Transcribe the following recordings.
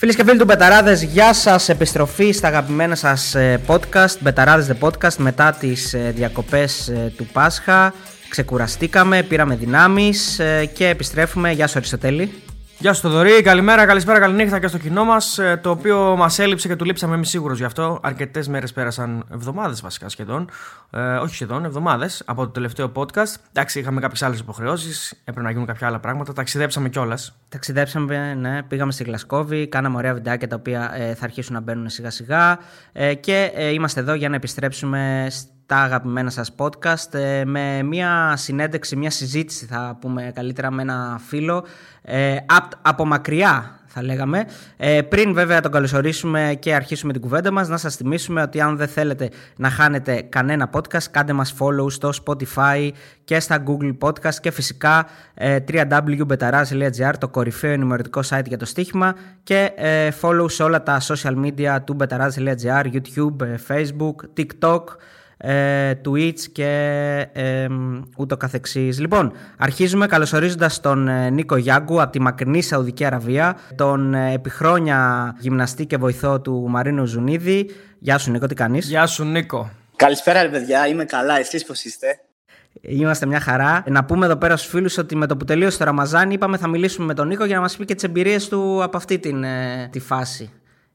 Φίλες και φίλοι του Μπεταράδες, γεια σας. Επιστροφή στα αγαπημένα σας ε, podcast. Μπεταράδες The Podcast μετά τις ε, διακοπές ε, του Πάσχα. Ξεκουραστήκαμε, πήραμε δυνάμεις και επιστρέφουμε. Γεια σου, Αριστοτέλη. Γεια σου, Θοδωρή. Καλημέρα, καλησπέρα, καληνύχτα και στο κοινό μας. Το οποίο μας έλειψε και του λείψαμε, είμαι σίγουρος γι' αυτό. Αρκετές μέρες πέρασαν, εβδομάδες βασικά σχεδόν. Ε, όχι σχεδόν, εβδομάδες από το τελευταίο podcast. Εντάξει, είχαμε κάποιες άλλες υποχρεώσεις, έπρεπε να γίνουν κάποια άλλα πράγματα. Ταξιδέψαμε κιόλας. Ταξιδέψαμε, ναι, πήγαμε στη Γλασκόβη, κάναμε ωραία βιντεάκια τα οποία ε, θα αρχίσουν να μπαίνουν σιγά σιγά. Ε, και ε, είμαστε εδώ για να επιστρέψουμε τα αγαπημένα σας podcast ε, με μια συνέντευξη, μια συζήτηση θα πούμε καλύτερα με ένα φίλο ε, από μακριά θα λέγαμε. Ε, πριν βέβαια τον καλωσορίσουμε και αρχίσουμε την κουβέντα μας, να σας θυμίσουμε ότι αν δεν θέλετε να χάνετε κανένα podcast, κάντε μας follow στο Spotify και στα Google Podcast και φυσικά ε, www.betaraz.gr, το κορυφαίο ενημερωτικό site για το στοίχημα και ε, follow σε όλα τα social media του betaraz.gr, YouTube, ε, Facebook, TikTok, ε, Twitch και ε, ούτω καθεξής. Λοιπόν, αρχίζουμε καλωσορίζοντας τον ε, Νίκο Γιάγκου από τη μακρινή Σαουδική Αραβία, τον ε, επιχρόνια γυμναστή και βοηθό του Μαρίνου Ζουνίδη. Γεια σου Νίκο, τι κάνεις; Γεια σου Νίκο. Καλησπέρα ρε παιδιά, είμαι καλά, εσείς πώς είστε; Είμαστε μια χαρά. Να πούμε εδώ πέρα στους φίλους ότι με το που τελείωσε το Ραμαζάνι είπαμε θα μιλήσουμε με τον Νίκο για να μας πει και τις εμπειρίες του από αυτή την, τη φάση.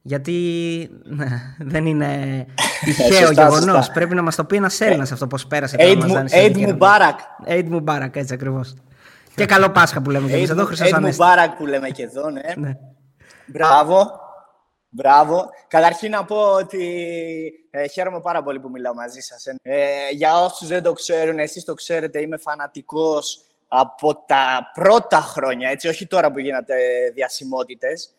Γιατί ναι, δεν είναι τυχαίο γεγονός. Πρέπει να μας το πει ένας Έλληνας αυτό πώς πέρασε. Aid Mubarak. Aid Mubarak, έτσι ακριβώς. Και καλό Πάσχα που λέμε και εμείς εδώ. Aid Mubarak που λέμε και εδώ, ναι. ναι. Μπράβο. Μπράβο. Καταρχήν να πω ότι ε, χαίρομαι πάρα πολύ που μιλάω μαζί σας. Ε, για όσους δεν το ξέρουν, εσείς το ξέρετε, είμαι φανατικός από τα πρώτα χρόνια, έτσι, όχι τώρα που γίνατε διασημότητες.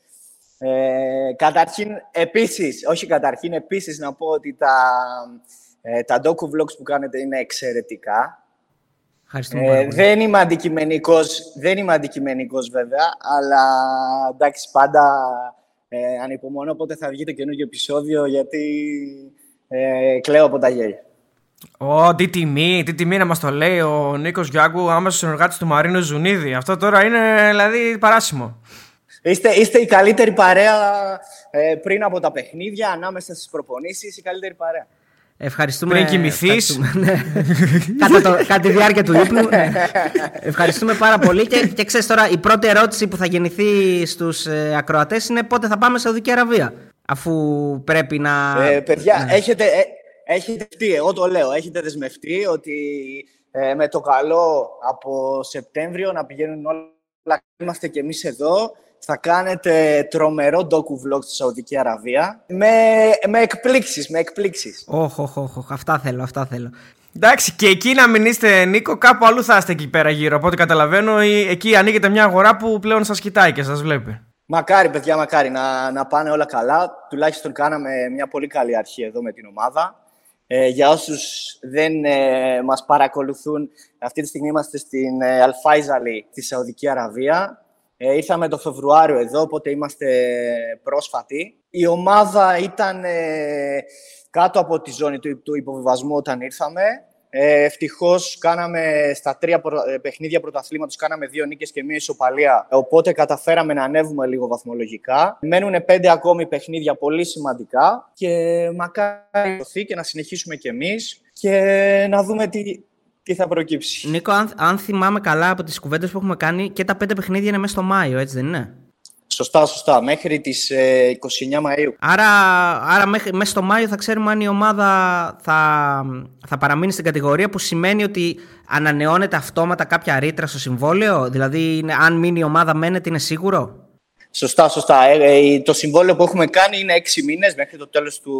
Ε, καταρχήν, επίσης, όχι καταρχήν, επίσης να πω ότι τα, ε, τα docu vlogs που κάνετε είναι εξαιρετικά. Ε, δεν, είμαι αντικειμενικός, δεν είμαι αντικειμενικός βέβαια, αλλά εντάξει, πάντα ε, ανυπομονώ πότε θα βγει το καινούργιο επεισόδιο, γιατί ε, κλαίω από τα γέλια. Ω, τι τιμή, τι τιμή να μας το λέει ο Νίκος Γιάγκου, άμεσος συνεργάτης του Μαρίνου Ζουνίδη. Αυτό τώρα είναι, δηλαδή, παράσιμο. Είστε, είστε η καλύτερη παρέα ε, πριν από τα παιχνίδια, ανάμεσα στις προπονήσεις, η καλύτερη παρέα. Ευχαριστούμε. Πριν κοιμηθείς. Ναι. κατά, κατά τη διάρκεια του ύπνου. Ναι. Ευχαριστούμε πάρα πολύ. Και, και ξέρεις τώρα, η πρώτη ερώτηση που θα γεννηθεί στους ε, ακροατές είναι πότε θα πάμε Σαουδική Αραβία. Αφού πρέπει να. Ε, παιδιά, ναι. έχετε, ε, έχετε δεσμευτεί, εγώ το λέω, έχετε δεσμευτεί ότι ε, με το καλό από Σεπτέμβριο να πηγαίνουν όλα. Είμαστε κι εμείς εδώ θα κάνετε τρομερό docu vlog στη Σαουδική Αραβία με, με εκπλήξεις, με εκπλήξεις. Όχι, όχι, όχι, αυτά θέλω, αυτά θέλω. Εντάξει, και εκεί να μην είστε Νίκο, κάπου αλλού θα είστε εκεί πέρα γύρω. Από ό,τι καταλαβαίνω, εκεί ανοίγεται μια αγορά που πλέον σας κοιτάει και σας βλέπει. Μακάρι, παιδιά, μακάρι να, να πάνε όλα καλά. Τουλάχιστον κάναμε μια πολύ καλή αρχή εδώ με την ομάδα. Ε, για όσους δεν ε, μας παρακολουθούν, αυτή τη στιγμή είμαστε στην ε, Αλφάιζαλη, τη Σαουδική Αραβία. Ε, ήρθαμε το Φεβρουάριο εδώ, οπότε είμαστε πρόσφατοι. Η ομάδα ήταν ε, κάτω από τη ζώνη του, του υποβιβασμού όταν ήρθαμε. Ε, Ευτυχώς κάναμε στα τρία ε, παιχνίδια πρωταθλήματος, κάναμε δύο νίκες και μία ισοπαλία. Οπότε καταφέραμε να ανέβουμε λίγο βαθμολογικά. Μένουν πέντε ακόμη παιχνίδια πολύ σημαντικά και μακάρι και να συνεχίσουμε κι εμείς και να δούμε τι, τι θα προκύψει; Νίκο, αν, αν θυμάμαι καλά από τις κουβέντες που έχουμε κάνει, και τα πέντε παιχνίδια είναι μέσα στο Μάιο, έτσι δεν είναι; Σωστά, σωστά. Μέχρι τις 29 Μαΐου. Άρα, άρα μέχρι, μέσα στο Μάιο θα ξέρουμε αν η ομάδα θα, θα παραμείνει στην κατηγορία που σημαίνει ότι ανανεώνεται αυτόματα κάποια ρήτρα στο συμβόλαιο; Δηλαδή, αν μείνει η ομάδα μένεται, είναι σίγουρο; Σωστά, σωστά. Ε, ε, το συμβόλαιο που έχουμε κάνει είναι έξι μήνες μέχρι το τέλος του,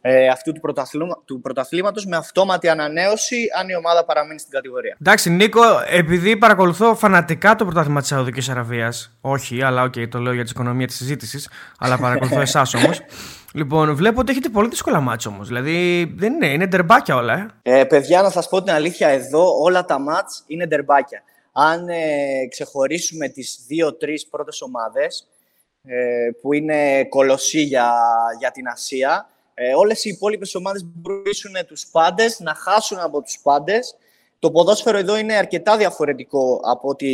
ε, αυτού του, πρωταθλήμα, του πρωταθλήματος με αυτόματη ανανέωση αν η ομάδα παραμείνει στην κατηγορία. Εντάξει, Νίκο, επειδή παρακολουθώ φανατικά το πρωτάθλημα της Σαουδικής Αραβίας, όχι, αλλά OK, okay, το λέω για την οικονομία της συζήτησης, αλλά παρακολουθώ εσάς όμως, Λοιπόν, βλέπω ότι έχετε πολύ δύσκολα μάτς όμως. Δηλαδή, δεν είναι, είναι ντερμπάκια όλα, ε. ε. Παιδιά, να σας πω την αλήθεια, εδώ όλα τα μάτς είναι ντερμπάκια αν ε, ξεχωρίσουμε τις δύο-τρεις πρώτες ομάδες, ε, που είναι κολοσσί για, για την Ασία, ε, όλες οι υπόλοιπες ομάδες μπορούν τους πάντες, να χάσουν από τους πάντες. Το ποδόσφαιρο εδώ είναι αρκετά διαφορετικό από ό,τι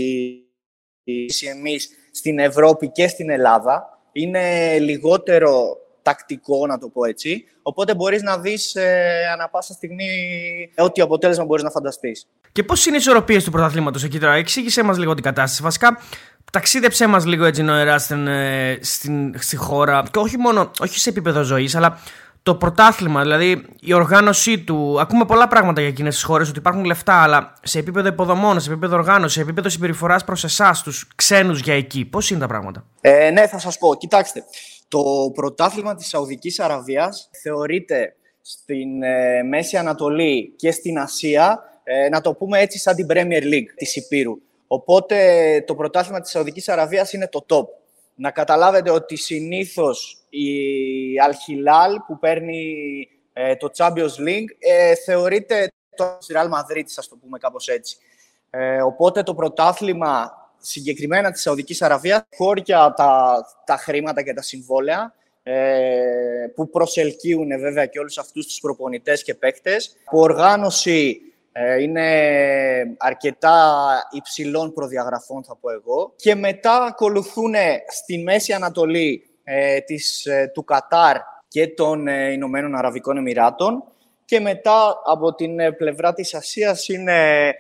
εμείς στην Ευρώπη και στην Ελλάδα. είναι λιγότερο τακτικό, να το πω έτσι. Οπότε μπορείς να δεις ε, ανα πάσα στιγμή ό,τι αποτέλεσμα μπορείς να φανταστείς. Και πώς είναι οι ισορροπίε του πρωταθλήματος εκεί τώρα, εξήγησέ μας λίγο την κατάσταση. Βασικά, ταξίδεψέ μας λίγο έτσι νοερά στην, ε, στην, στη χώρα. Και όχι μόνο, όχι σε επίπεδο ζωής, αλλά το πρωτάθλημα, δηλαδή η οργάνωσή του. Ακούμε πολλά πράγματα για εκείνες τις χώρες, ότι υπάρχουν λεφτά, αλλά σε επίπεδο υποδομών, σε επίπεδο οργάνωσης, σε επίπεδο συμπεριφοράς προς εσάς, τους ξένους για εκεί. Πώς είναι τα πράγματα; Ε, ναι, θα σας πω. Κοιτάξτε. Το πρωτάθλημα της Σαουδικής Αραβίας θεωρείται στην ε, Μέση Ανατολή και στην Ασία, ε, να το πούμε έτσι σαν την Premier League της Υπήρου. Οπότε το πρωτάθλημα της Σαουδικής Αραβίας είναι το top. Να καταλάβετε ότι συνήθως η Al που παίρνει ε, το Champions League ε, θεωρείται το Real Madrid, ας το πούμε κάπως έτσι. Ε, οπότε το πρωτάθλημα συγκεκριμένα της Σαουδικής Αραβίας χώρια τα, τα χρήματα και τα συμβόλαια που προσελκύουν βέβαια και όλους αυτούς τους προπονητές και παίκτες που οργάνωση ε, είναι αρκετά υψηλών προδιαγραφών, θα πω εγώ. Και μετά ακολουθούν στη Μέση Ανατολή ε, της, ε, του Κατάρ και των ε, Ηνωμένων Αραβικών Εμμυράτων. Και μετά από την πλευρά της Ασίας είναι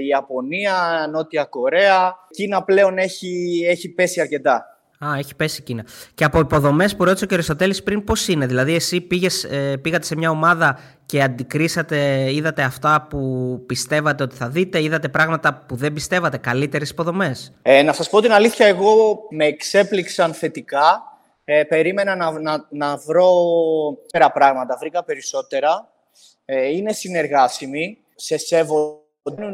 η Ιαπωνία, Νότια Κορέα. Κίνα πλέον έχει, έχει πέσει αρκετά. Α, έχει πέσει Κίνα. Και από υποδομές που ρώτησε ο κ. Αριστοτέλης πριν, πώς είναι; Δηλαδή, εσύ πήγες, ε, πήγατε σε μια ομάδα και αντικρίσατε, είδατε αυτά που πιστεύατε ότι θα δείτε, είδατε πράγματα που δεν πιστεύατε, καλύτερες υποδομές; Ε, να σας πω την αλήθεια, εγώ με εξέπληξαν θετικά. Ε, περίμενα να, να, να βρω πέρα πράγματα, βρήκα περισσότερα. Ε, είναι συνεργάσιμοι, σε σέβονται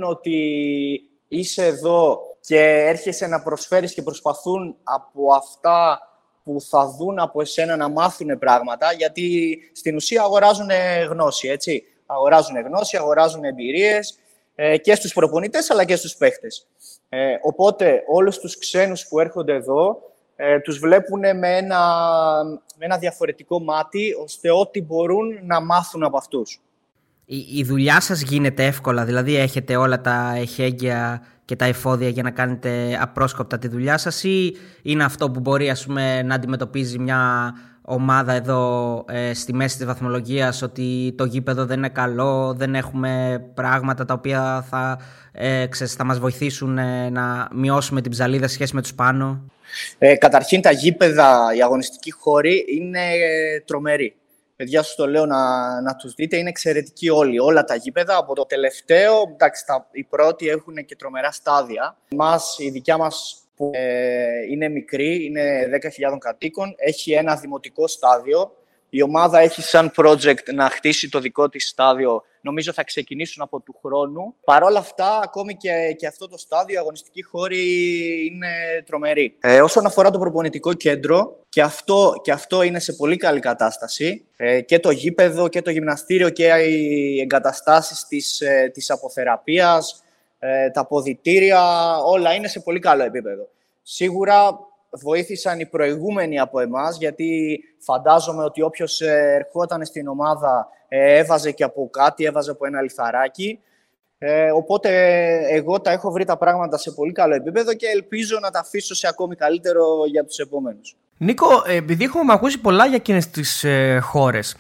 ότι είσαι εδώ και έρχεσαι να προσφέρεις και προσπαθούν από αυτά που θα δουν από εσένα να μάθουν πράγματα, γιατί στην ουσία αγοράζουν γνώση, έτσι. Αγοράζουν γνώση, αγοράζουν εμπειρίες ε, και στους προπονητές αλλά και στους παίχτες. Ε, οπότε όλους τους ξένους που έρχονται εδώ ε, τους βλέπουν με ένα, με ένα διαφορετικό μάτι, ώστε ό,τι μπορούν να μάθουν από αυτούς. Η, η δουλειά σας γίνεται εύκολα, δηλαδή έχετε όλα τα εχέγγυα και τα εφόδια για να κάνετε απρόσκοπτα τη δουλειά σας ή είναι αυτό που μπορεί ας πούμε, να αντιμετωπίζει μια ομάδα εδώ ε, στη μέση της βαθμολογίας ότι το γήπεδο δεν είναι καλό, δεν έχουμε πράγματα τα οποία θα, ε, ξέρεις, θα μας βοηθήσουν ε, να μειώσουμε την ψαλίδα σχέση με τους πάνω; Ε, καταρχήν τα γήπεδα, οι αγωνιστικοί χώροι είναι τρομεροί παιδιά σου το λέω να, να τους δείτε, είναι εξαιρετικοί όλοι, όλα τα γήπεδα. Από το τελευταίο, εντάξει, τα, οι πρώτοι έχουν και τρομερά στάδια. Μας, η δικιά μας που ε, είναι μικρή, είναι 10.000 κατοίκων, έχει ένα δημοτικό στάδιο. Η ομάδα έχει σαν project να χτίσει το δικό της στάδιο νομίζω θα ξεκινήσουν από του χρόνου. Παρ' όλα αυτά, ακόμη και, και αυτό το στάδιο, οι αγωνιστικοί χώροι είναι τρομεροί. Ε, όσον αφορά το προπονητικό κέντρο, και αυτό, και αυτό είναι σε πολύ καλή κατάσταση. Ε, και το γήπεδο και το γυμναστήριο και οι εγκαταστάσεις της, ε, της αποθεραπείας, ε, τα ποδητήρια, όλα είναι σε πολύ καλό επίπεδο. Σίγουρα βοήθησαν οι προηγούμενοι από εμάς, γιατί φαντάζομαι ότι όποιος ε, ερχόταν στην ομάδα ε, έβαζε και από κάτι, έβαζε από ένα λιθαράκι. Ε, οπότε εγώ τα έχω βρει τα πράγματα σε πολύ καλό επίπεδο και ελπίζω να τα αφήσω σε ακόμη καλύτερο για τους επόμενους. Νίκο, επειδή έχουμε ακούσει πολλά για εκείνες τις ε, χώρες,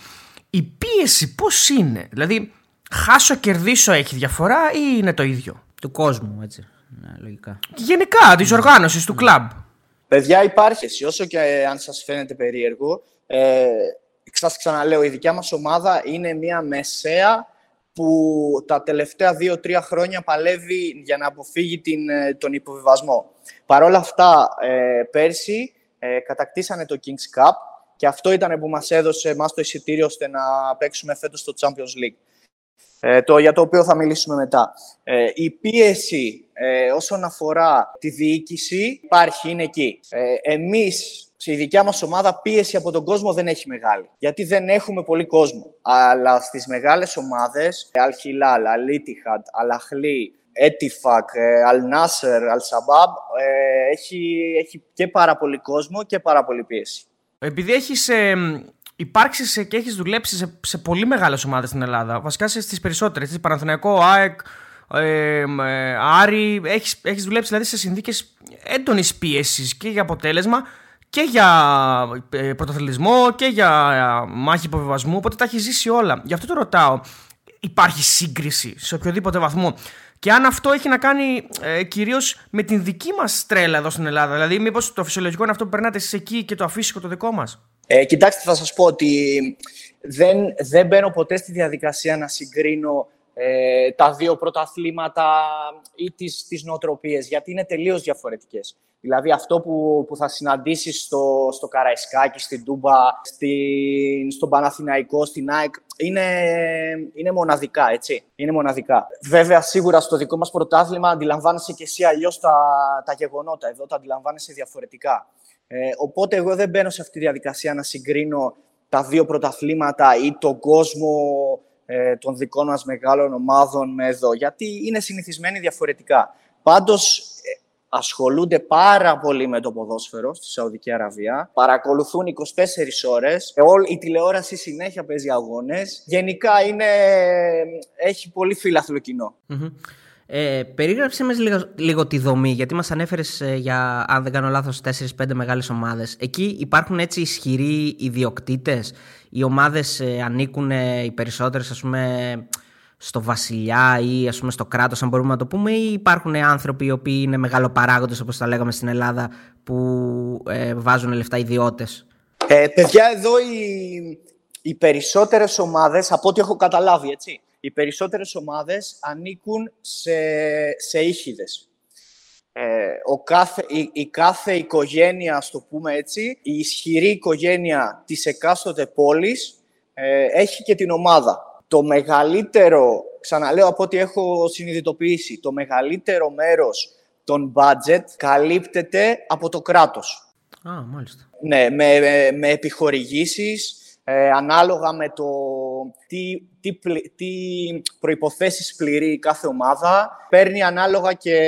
η πίεση πώς είναι, δηλαδή χάσω κερδίσω έχει διαφορά ή είναι το ίδιο; Του κόσμου, έτσι, ναι, λογικά. Γενικά, της οργάνωσης, του κλαμπ. Παιδιά, υπάρχει. Όσο και αν σας φαίνεται περίεργο, ε, σας ξαναλέω, η δικιά μας ομάδα είναι μια μεσαία που τα τελευταία δύο-τρία χρόνια παλεύει για να αποφύγει την, ε, τον υποβιβασμό. Παρ' όλα αυτά, ε, πέρσι ε, κατακτήσανε το Kings Cup και αυτό ήταν που μας έδωσε μας το εισιτήριο ώστε να παίξουμε φέτος στο Champions League. Ε, το, για το οποίο θα μιλήσουμε μετά. Ε, η πίεση ε, όσον αφορά τη διοίκηση υπάρχει, είναι εκεί. Ε, εμείς, στη δικιά μας ομάδα, πίεση από τον κόσμο δεν έχει μεγάλη. Γιατί δεν έχουμε πολύ κόσμο. Αλλά στις μεγάλες ομάδες, Al-Hilal, Al-Ittihad, Al-Ahli, Etifak, Al-Nasser, Al-Sabab, έχει, έχει και πάρα πολύ κόσμο και πάρα πολύ πίεση. Επειδή έχεις υπάρξεις και έχεις δουλέψει σε, σε πολύ μεγάλες ομάδες στην Ελλάδα. Βασικά στις περισσότερες. Παναθηναϊκό, ΑΕΚ, ε, ε, Άρη. Έχεις έχεις δουλέψει δηλαδή σε συνθήκες έντονης πίεσης και για αποτέλεσμα και για ε, πρωτοθλητισμό και για μάχη υποβιβασμού, οπότε τα έχει ζήσει όλα. Γι' αυτό το ρωτάω, υπάρχει σύγκριση σε οποιοδήποτε βαθμό; Και αν αυτό έχει να κάνει ε, κυρίως με την δική μας τρέλα εδώ στην Ελλάδα. Δηλαδή, μήπως το φυσιολογικό είναι αυτό που περνάτε εσείς εκεί και το αφύσικο το δικό μας; Ε, κοιτάξτε, θα σας πω ότι δεν, δεν μπαίνω ποτέ στη διαδικασία να συγκρίνω ε, τα δύο πρώτα αθλήματα ή τις, τις νοοτροπίες, γιατί είναι τελείως διαφορετικές. Δηλαδή αυτό που, που θα συναντήσεις στο, στο Καραϊσκάκι, στην Τούμπα, στην, στον Παναθηναϊκό, στην ΑΕΚ, είναι, είναι μοναδικά, έτσι. Είναι μοναδικά. Βέβαια, σίγουρα στο δικό μας πρωτάθλημα αντιλαμβάνεσαι και εσύ αλλιώς τα, τα γεγονότα. Εδώ τα αντιλαμβάνεσαι διαφορετικά. Ε, οπότε εγώ δεν μπαίνω σε αυτή τη διαδικασία να συγκρίνω τα δύο πρωταθλήματα ή τον κόσμο ε, των δικών μας μεγάλων ομάδων με εδώ, γιατί είναι συνηθισμένοι διαφορετικά. Πάντως, ε, ασχολούνται πάρα πολύ με το ποδόσφαιρο στη Σαουδική Αραβία. Παρακολουθούν 24 ώρες. Ε, όλη η τηλεόραση συνέχεια παίζει αγώνες. Γενικά είναι, έχει πολύ φίλαθλο Ε, περίγραψε μας λίγο, λίγο τη δομή, γιατί μας ανέφερες ε, για, αν δεν κάνω λάθος, 4-5 μεγάλες ομάδες. Εκεί υπάρχουν έτσι ισχυροί ιδιοκτήτες; Οι ομάδες ε, ανήκουν ε, οι περισσότερες, ας πούμε, στο βασιλιά ή ας πούμε στο κράτος, αν μπορούμε να το πούμε, ή υπάρχουν άνθρωποι οι οποίοι είναι μεγαλοπαράγοντες, όπως τα λέγαμε στην Ελλάδα, που ε, βάζουν λεφτά ιδιώτες; Ε, παιδιά, εδώ οι, οι περισσότερες ομάδες, από ό,τι έχω καταλάβει, έτσι, οι περισσότερες ομάδες ανήκουν σε, σε ήχηδες. Ε, ο κάθε, η, κάθε οικογένεια, ας το πούμε έτσι, η ισχυρή οικογένεια της εκάστοτε πόλης ε, έχει και την ομάδα. Το μεγαλύτερο, ξαναλέω από ό,τι έχω συνειδητοποιήσει, το μεγαλύτερο μέρος των budget καλύπτεται από το κράτος. Α, μάλιστα. Ναι, με, με, με επιχορηγήσεις, ε, ανάλογα με το τι, τι, τι προϋποθέσεις πληρεί κάθε ομάδα. Παίρνει ανάλογα και,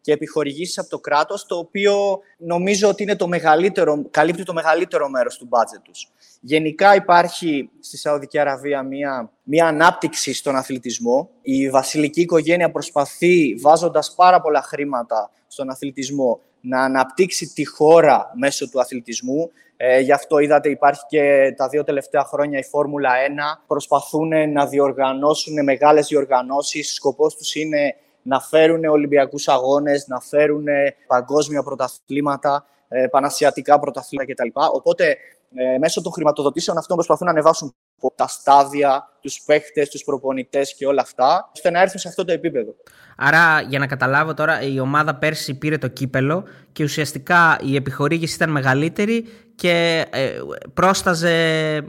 και επιχορηγήσεις από το κράτος, το οποίο νομίζω ότι είναι το μεγαλύτερο, καλύπτει το μεγαλύτερο μέρος του μπάτζετ τους. Γενικά υπάρχει στη Σαουδική Αραβία μια, μια ανάπτυξη στον αθλητισμό. Η βασιλική οικογένεια προσπαθεί, βάζοντας πάρα πολλά χρήματα στον αθλητισμό, να αναπτύξει τη χώρα μέσω του αθλητισμού. Ε, γι' αυτό είδατε υπάρχει και τα δύο τελευταία χρόνια η Φόρμουλα 1. Προσπαθούν να διοργανώσουν μεγάλες διοργανώσεις. Σκοπός τους είναι να φέρουν Ολυμπιακούς αγώνες, να φέρουν παγκόσμια πρωταθλήματα, ε, πανασιατικά πρωταθλήματα κτλ. Οπότε ε, μέσω των χρηματοδοτήσεων αυτών προσπαθούν να ανεβάσουν τα στάδια, τους παίχτες, τους προπονητές και όλα αυτά, ώστε να έρθουν σε αυτό το επίπεδο. Άρα, για να καταλάβω τώρα, η ομάδα πέρσι πήρε το κύπελο και ουσιαστικά η επιχορήγηση ήταν μεγαλύτερη και ε, πρόσταζε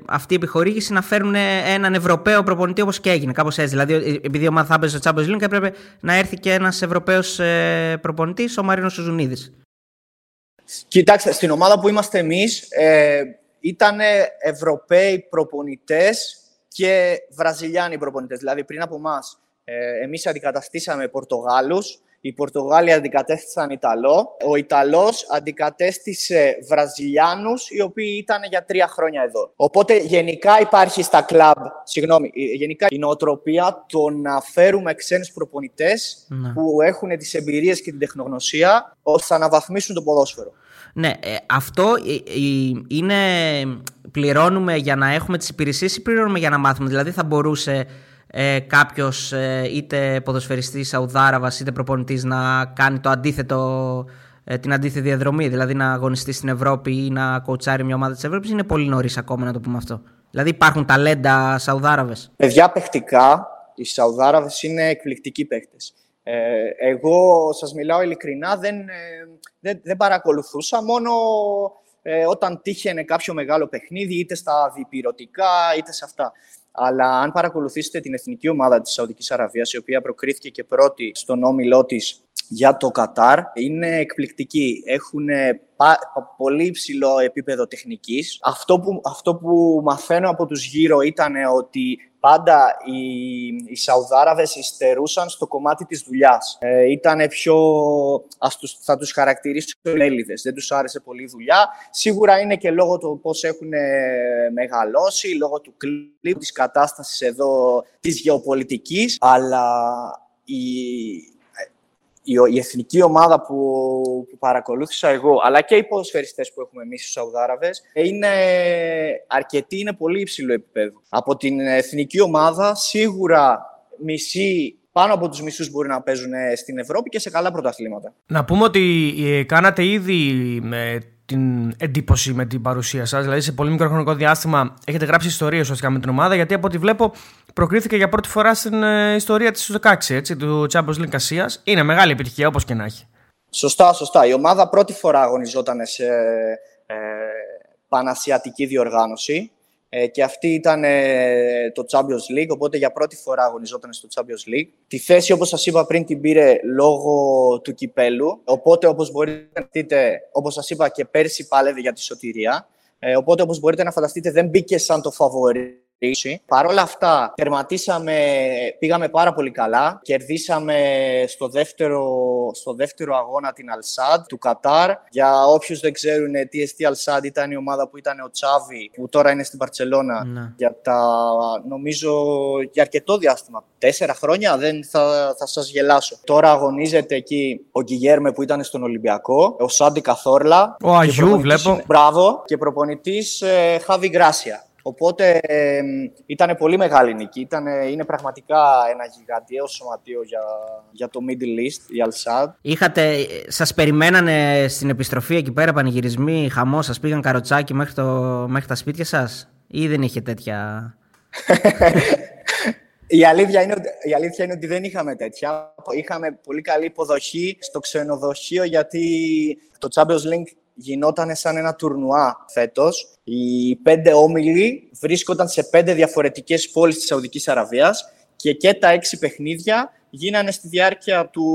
αυτή η επιχορήγηση να φέρουν έναν Ευρωπαίο προπονητή όπως και έγινε, κάπως έτσι. Δηλαδή, επειδή η ομάδα θα έπαιζε στο Champions League, έπρεπε να έρθει και ένας Ευρωπαίος ε, προπονητής, ο Μαρίνος Σουζουνίδης. Κοιτάξτε, στην ομάδα που είμαστε εμείς, ε, ήταν Ευρωπαίοι προπονητές και Βραζιλιάνοι προπονητές. Δηλαδή, πριν από εμάς, ε, εμείς αντικαταστήσαμε Πορτογάλους, οι Πορτογάλοι αντικατέστησαν Ιταλό, ο Ιταλός αντικατέστησε Βραζιλιάνους, οι οποίοι ήταν για τρία χρόνια εδώ. Οπότε γενικά υπάρχει στα κλαμπ, συγγνώμη, ε, γενικά η νοοτροπία το να φέρουμε ξένους προπονητές ναι. που έχουν τις εμπειρίες και την τεχνογνωσία ώστε να αναβαθμίσουν το ποδόσφαιρο. Ναι, ε, αυτό είναι. Πληρώνουμε για να έχουμε τις υπηρεσίες ή πληρώνουμε για να μάθουμε. Δηλαδή, θα μπορούσε ε, κάποιος ε, είτε ποδοσφαιριστής Σαουδάραβα είτε προπονητής να κάνει το αντίθετο, ε, την αντίθετη διαδρομή. Δηλαδή, να αγωνιστεί στην Ευρώπη ή να κοουτσάρει μια ομάδα της Ευρώπης. Είναι πολύ νωρίς ακόμα να το πούμε αυτό. Δηλαδή, υπάρχουν ταλέντα Σαουδάραβες. Παιδιά, παιχτικά, οι Σαουδάραβες είναι εκπληκτικοί παίχτες. Ε, εγώ σας μιλάω ειλικρινά, δεν, ε, δεν, δεν παρακολουθούσα, μόνο ε, όταν τύχαινε κάποιο μεγάλο παιχνίδι, είτε στα διπυρωτικά, είτε σε αυτά. Αλλά αν παρακολουθήσετε την εθνική ομάδα της Σαουδικής Αραβίας, η οποία προκρίθηκε και πρώτη στον όμιλό της για το Κατάρ, είναι εκπληκτική. Έχουν πολύ υψηλό επίπεδο τεχνικής. Αυτό που, αυτό που μαθαίνω από τους γύρω ήταν ότι πάντα οι, οι Σαουδάραβες υστερούσαν στο κομμάτι της δουλειάς. Ε, ήταν πιο, ας τους, θα τους χαρακτηρίσω Έλληδες, δεν τους άρεσε πολύ η δουλειά. Σίγουρα είναι και λόγω του πώς έχουν μεγαλώσει, λόγω του κλίπ, της κατάστασης εδώ, της γεωπολιτικής, αλλά η, η, εθνική ομάδα που, που παρακολούθησα εγώ, αλλά και οι ποδοσφαιριστές που έχουμε εμείς στους Σαουδάραβες, είναι αρκετοί, είναι πολύ υψηλό επίπεδο. Από την εθνική ομάδα, σίγουρα μισή πάνω από τους μισούς μπορεί να παίζουν στην Ευρώπη και σε καλά πρωταθλήματα. Να πούμε ότι ε, κάνατε ήδη με την εντύπωση με την παρουσία σας, δηλαδή σε πολύ μικρό χρονικό διάστημα έχετε γράψει ιστορίες ουσιαστικά με την ομάδα, γιατί από ό,τι βλέπω προκρίθηκε για πρώτη φορά στην ε, ιστορία της 16, έτσι, του Champions League Ασίας. Είναι μεγάλη επιτυχία όπως και να έχει. Σωστά, σωστά. Η ομάδα πρώτη φορά αγωνιζόταν σε ε, πανασιατική διοργάνωση. Ε, και αυτή ήταν ε, το Champions League, οπότε για πρώτη φορά αγωνιζόταν στο Champions League. Τη θέση, όπως σας είπα πριν, την πήρε λόγω του κυπέλου, οπότε όπως μπορείτε να δείτε, όπως σας είπα και πέρσι πάλευε για τη σωτηρία, ε, οπότε όπως μπορείτε να φανταστείτε δεν μπήκε σαν το φαβορή Παρ' όλα αυτά, τερματίσαμε, πήγαμε πάρα πολύ καλά. Κερδίσαμε στο δεύτερο, στο δεύτερο αγώνα την Αλσάντ του Κατάρ. Για όποιους δεν ξέρουν τι εστί Αλσάντ, ήταν η ομάδα που ήταν ο Τσάβη, που τώρα είναι στην Παρσελώνα ναι. για τα, νομίζω, για αρκετό διάστημα. Τέσσερα χρόνια, δεν θα, θα σας γελάσω. Τώρα αγωνίζεται εκεί ο Γκυγέρμε που ήταν στον Ολυμπιακό, ο Σάντι Καθόρλα. Ο Αγιού, βλέπω. Μπράβο. Και προπονητής ε, Χάβι Γκράσια. Οπότε ε, ήταν πολύ μεγάλη νίκη. Ήτανε, είναι πραγματικά ένα γιγαντιαίο σωματείο για, για το Middle East, η Al-Sad. Είχατε, σας περιμένανε στην επιστροφή εκεί πέρα πανηγυρισμοί, χαμός, σας πήγαν καροτσάκι μέχρι, το, μέχρι τα σπίτια σας; Ή δεν είχε τέτοια... Η αλήθεια, είναι, η αλήθεια είναι ότι δεν είχαμε τέτοια. Είχαμε πολύ καλή υποδοχή στο ξενοδοχείο γιατί το Champions League γινόταν σαν ένα τουρνουά φέτος. Οι πέντε όμιλοι βρίσκονταν σε πέντε διαφορετικές πόλεις της Σαουδικής Αραβίας και και τα έξι παιχνίδια γίνανε στη διάρκεια του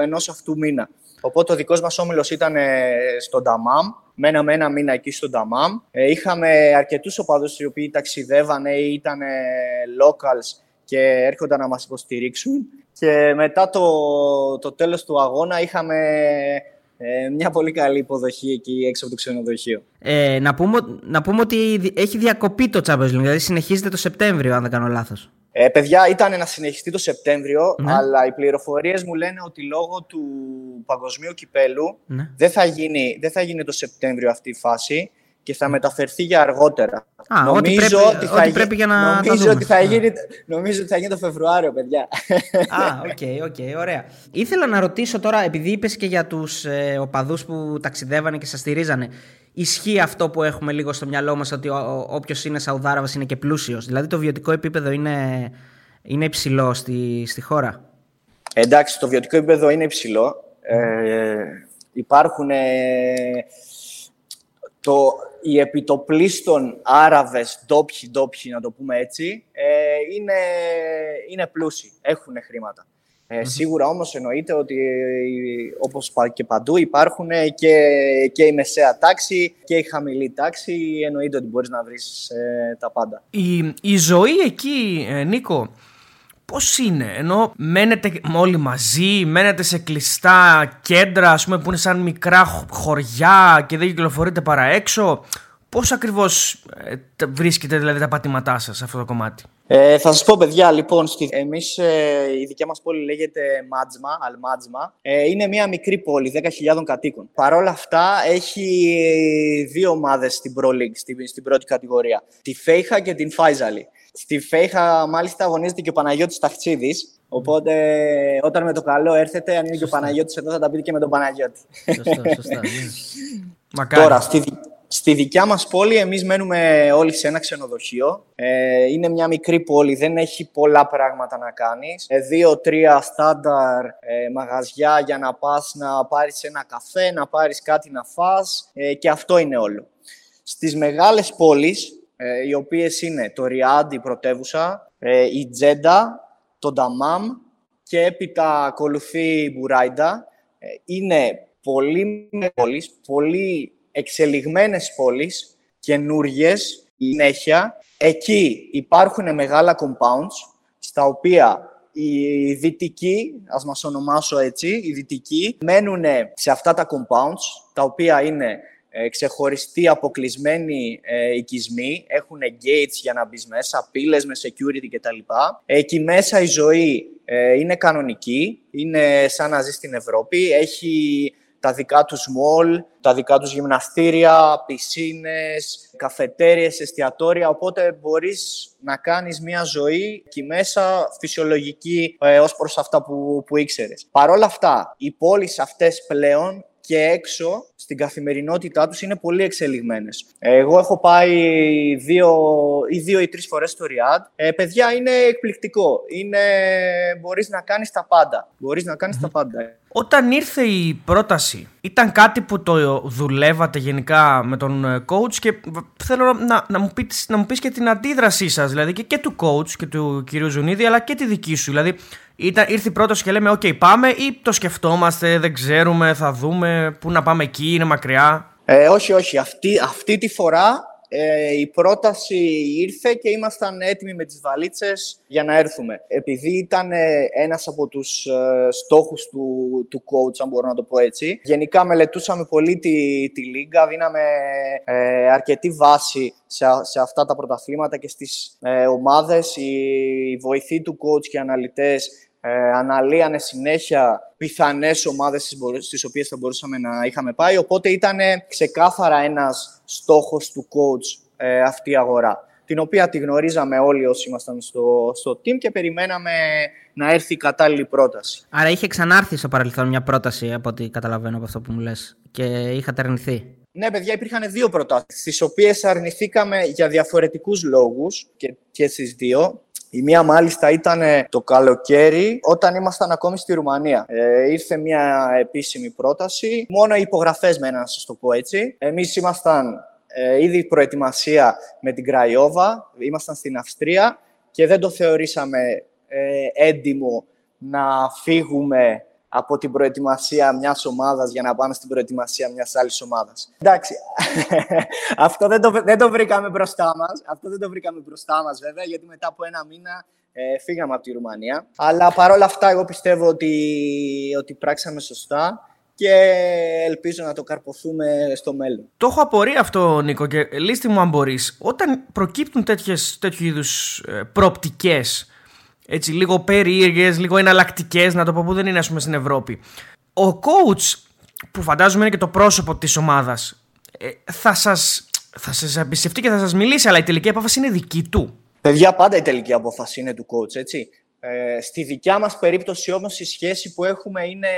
ενός αυτού μήνα. Οπότε ο δικός μας όμιλος ήταν στον Νταμάμ, μέναμε ένα μήνα εκεί στον Νταμάμ. Ε, είχαμε αρκετούς οπαδούς οι οποίοι ταξιδεύανε ή ήταν locals και έρχονταν να μας υποστηρίξουν. Και μετά το, το τέλος του αγώνα είχαμε ε, μια πολύ καλή υποδοχή εκεί έξω από το ξενοδοχείο. Ε, να, πούμε, να πούμε ότι έχει διακοπεί το Champions League, δηλαδή συνεχίζεται το Σεπτέμβριο, αν δεν κάνω λάθος. Ε, παιδιά, ήταν να συνεχιστεί το Σεπτέμβριο, ναι. αλλά οι πληροφορίες μου λένε ότι λόγω του παγκοσμίου κυπέλου ναι. δεν, θα γίνει, δεν θα γίνει το Σεπτέμβριο αυτή η φάση και θα μεταφερθεί για αργότερα. Α, νομίζω ότι, πρέπει, ότι, θα πρέπει για να νομίζω ότι θα γίνει, Νομίζω ότι θα γίνει το Φεβρουάριο, παιδιά. Α, OK, okay, okay, ωραία. Ήθελα να ρωτήσω τώρα, επειδή είπες και για τους ε, οπαδούς που ταξιδεύανε και σας στηρίζανε, ισχύει αυτό που έχουμε λίγο στο μυαλό μας ότι όποιος είναι Σαουδάραβας είναι και πλούσιος; Δηλαδή το βιωτικό επίπεδο είναι, είναι υψηλό στη, στη χώρα; Εντάξει, το βιωτικό επίπεδο είναι υψηλό. Ε, υπάρχουν. Ε, το, οι επιτοπλίστων Άραβες, ντόπιοι, ντόπιοι να το πούμε έτσι, ε, είναι, είναι πλούσιοι, έχουν χρήματα. Ε, Σίγουρα όμως εννοείται ότι όπως και παντού υπάρχουν και, και η μεσαία τάξη και η χαμηλή τάξη. Εννοείται ότι μπορείς να βρεις ε, τα πάντα. Η, η ζωή εκεί, ε, Νίκο, Πώς είναι, ενώ μένετε όλοι μαζί, μένετε σε κλειστά κέντρα, ας πούμε, που είναι σαν μικρά χωριά και δεν κυκλοφορείτε παρά έξω. Πώς ακριβώς ε, βρίσκετε δηλαδή τα πατήματά σας σε αυτό το κομμάτι; Ε, θα σας πω, παιδιά, λοιπόν, στη... εμείς, ε, η δικιά μας πόλη λέγεται Μάτζμα, Αλμάτζμα. Ε, είναι μια μικρή πόλη, 10.000 κατοίκων. Παρ' όλα αυτά, έχει δύο ομάδες στην Pro League, στην, στην πρώτη κατηγορία. Τη Φέιχα και την Φάιζαλη. Στη Φέιχα, μάλιστα, αγωνίζεται και ο Παναγιώτης Ταχτσίδης. Οπότε, όταν με το καλό έρθετε, αν είναι και ο Παναγιώτης εδώ, θα τα πείτε και με τον Παναγιώτη. Σωστά, σωστά. Ναι. Τώρα, στη, στη δικιά μας πόλη, εμείς μένουμε όλοι σε ένα ξενοδοχείο. Ε, είναι μια μικρή πόλη, δεν έχει πολλά πράγματα να κάνεις. Ε, Δύο-τρία στάνταρ ε, μαγαζιά για να πας να πάρεις ένα καφέ, να πάρεις κάτι να φας ε, και αυτό είναι όλο. Στις μεγάλες πόλεις, ε, οι οποίες είναι το Ριάντ, η πρωτεύουσα, ε, η Τζέντα, το Νταμάμ και έπειτα ακολουθεί η Μπουράιντα. Ε, είναι πολύ πόλεις, πολύ εξελιγμένες πόλεις, καινούριε, συνέχεια. Εκεί υπάρχουν μεγάλα compounds, στα οποία οι δυτικοί, ας μας ονομάσω έτσι, οι δυτικοί μένουν σε αυτά τα compounds, τα οποία είναι ε, ξεχωριστοί αποκλεισμένοι ε, οικισμοί, έχουν gates για να μπεις μέσα, πύλες με security κτλ. Εκεί μέσα η ζωή ε, είναι κανονική, είναι σαν να ζεις στην Ευρώπη, έχει τα δικά τους μολ, τα δικά τους γυμναστήρια, πισίνες, καφετέριες, εστιατόρια, οπότε μπορείς να κάνεις μια ζωή εκεί μέσα φυσιολογική ε, ως προς αυτά που, που ήξερες. Παρ' όλα αυτά, οι πόλεις αυτές πλέον και έξω στην καθημερινότητά τους είναι πολύ εξελιγμένες. Εγώ έχω πάει δύο ή δύο ή τρεις φορές στο Ριάντ. Ε, παιδιά, είναι εκπληκτικό. Είναι... Μπορείς να κάνεις τα πάντα. Μπορείς να κάνεις τα πάντα. Όταν ήρθε η πρόταση, ήταν κάτι που το δουλεύατε γενικά με τον ε, coach και θέλω να, να, μου, πεις, να μου πεις και την αντίδρασή σας, δηλαδή και, και του coach και του κυρίου Ζουνίδη, αλλά και τη δική σου. Δηλαδή, ήταν, ήρθε η πρόταση και λέμε, OK, πάμε ή το σκεφτόμαστε, δεν ξέρουμε, θα δούμε, πού να πάμε εκεί, είναι μακριά. Ε, όχι, όχι. Αυτή, αυτή τη φορά ε, η πρόταση ήρθε και ήμασταν έτοιμοι με τις βαλίτσες για να έρθουμε. Επειδή ήταν ε, ένας από τους ε, στόχους του, του coach, αν μπορώ να το πω έτσι, γενικά μελετούσαμε πολύ τη, τη λίγα, δίναμε ε, αρκετή βάση σε, σε αυτά τα πρωταθλήματα και στις ε, ομάδες. Οι βοηθοί του coach και οι αναλυτές ε, αναλύανε συνέχεια πιθανές ομάδες στις οποίες θα μπορούσαμε να είχαμε πάει, οπότε ήταν ξεκάθαρα ένας στόχος του coach ε, αυτή η αγορά, την οποία τη γνωρίζαμε όλοι όσοι ήμασταν στο, στο team και περιμέναμε να έρθει η κατάλληλη πρόταση. Άρα είχε ξανάρθει στο παρελθόν μια πρόταση, από ό,τι καταλαβαίνω από αυτό που μου λες, και είχατε αρνηθεί. Ναι, παιδιά, υπήρχαν δύο προτάσεις, τις οποίες αρνηθήκαμε για διαφορετικούς λόγους και, και στις δύο. Η μία μάλιστα ήταν το καλοκαίρι όταν ήμασταν ακόμη στη Ρουμανία. Ε, ήρθε μια επίσημη πρόταση, μόνο οι υπογραφές μέναν, να σας το πω έτσι. Εμείς ήμασταν ε, ήδη προετοιμασία με την Κραϊόβα, ήμασταν στην Αυστρία και δεν το θεωρήσαμε ε, έντιμο να φύγουμε από την προετοιμασία μιας ομάδας για να πάμε στην προετοιμασία μιας άλλης ομάδας. Εντάξει, αυτό δεν το, δεν το βρήκαμε μπροστά μας. Αυτό δεν το βρήκαμε μπροστά μας, βέβαια, γιατί μετά από ένα μήνα ε, φύγαμε από τη Ρουμανία. Αλλά παρόλα αυτά, εγώ πιστεύω ότι, ότι πράξαμε σωστά και ελπίζω να το καρποθούμε στο μέλλον. Το έχω απορία αυτό, Νίκο, και λύστε μου αν μπορείς. Όταν προκύπτουν τέτοιες, τέτοιου είδους ε, προοπτικές έτσι λίγο περίεργες, λίγο εναλλακτικές, να το πω που δεν είναι, ας πούμε, στην Ευρώπη. Ο coach, που φαντάζομαι είναι και το πρόσωπο της ομάδας, ε, θα σας θα σας εμπιστευτεί και θα σας μιλήσει, αλλά η τελική απόφαση είναι δική του. Παιδιά, πάντα η τελική απόφαση είναι του coach, έτσι. Ε, στη δικιά μας περίπτωση όμως η σχέση που έχουμε είναι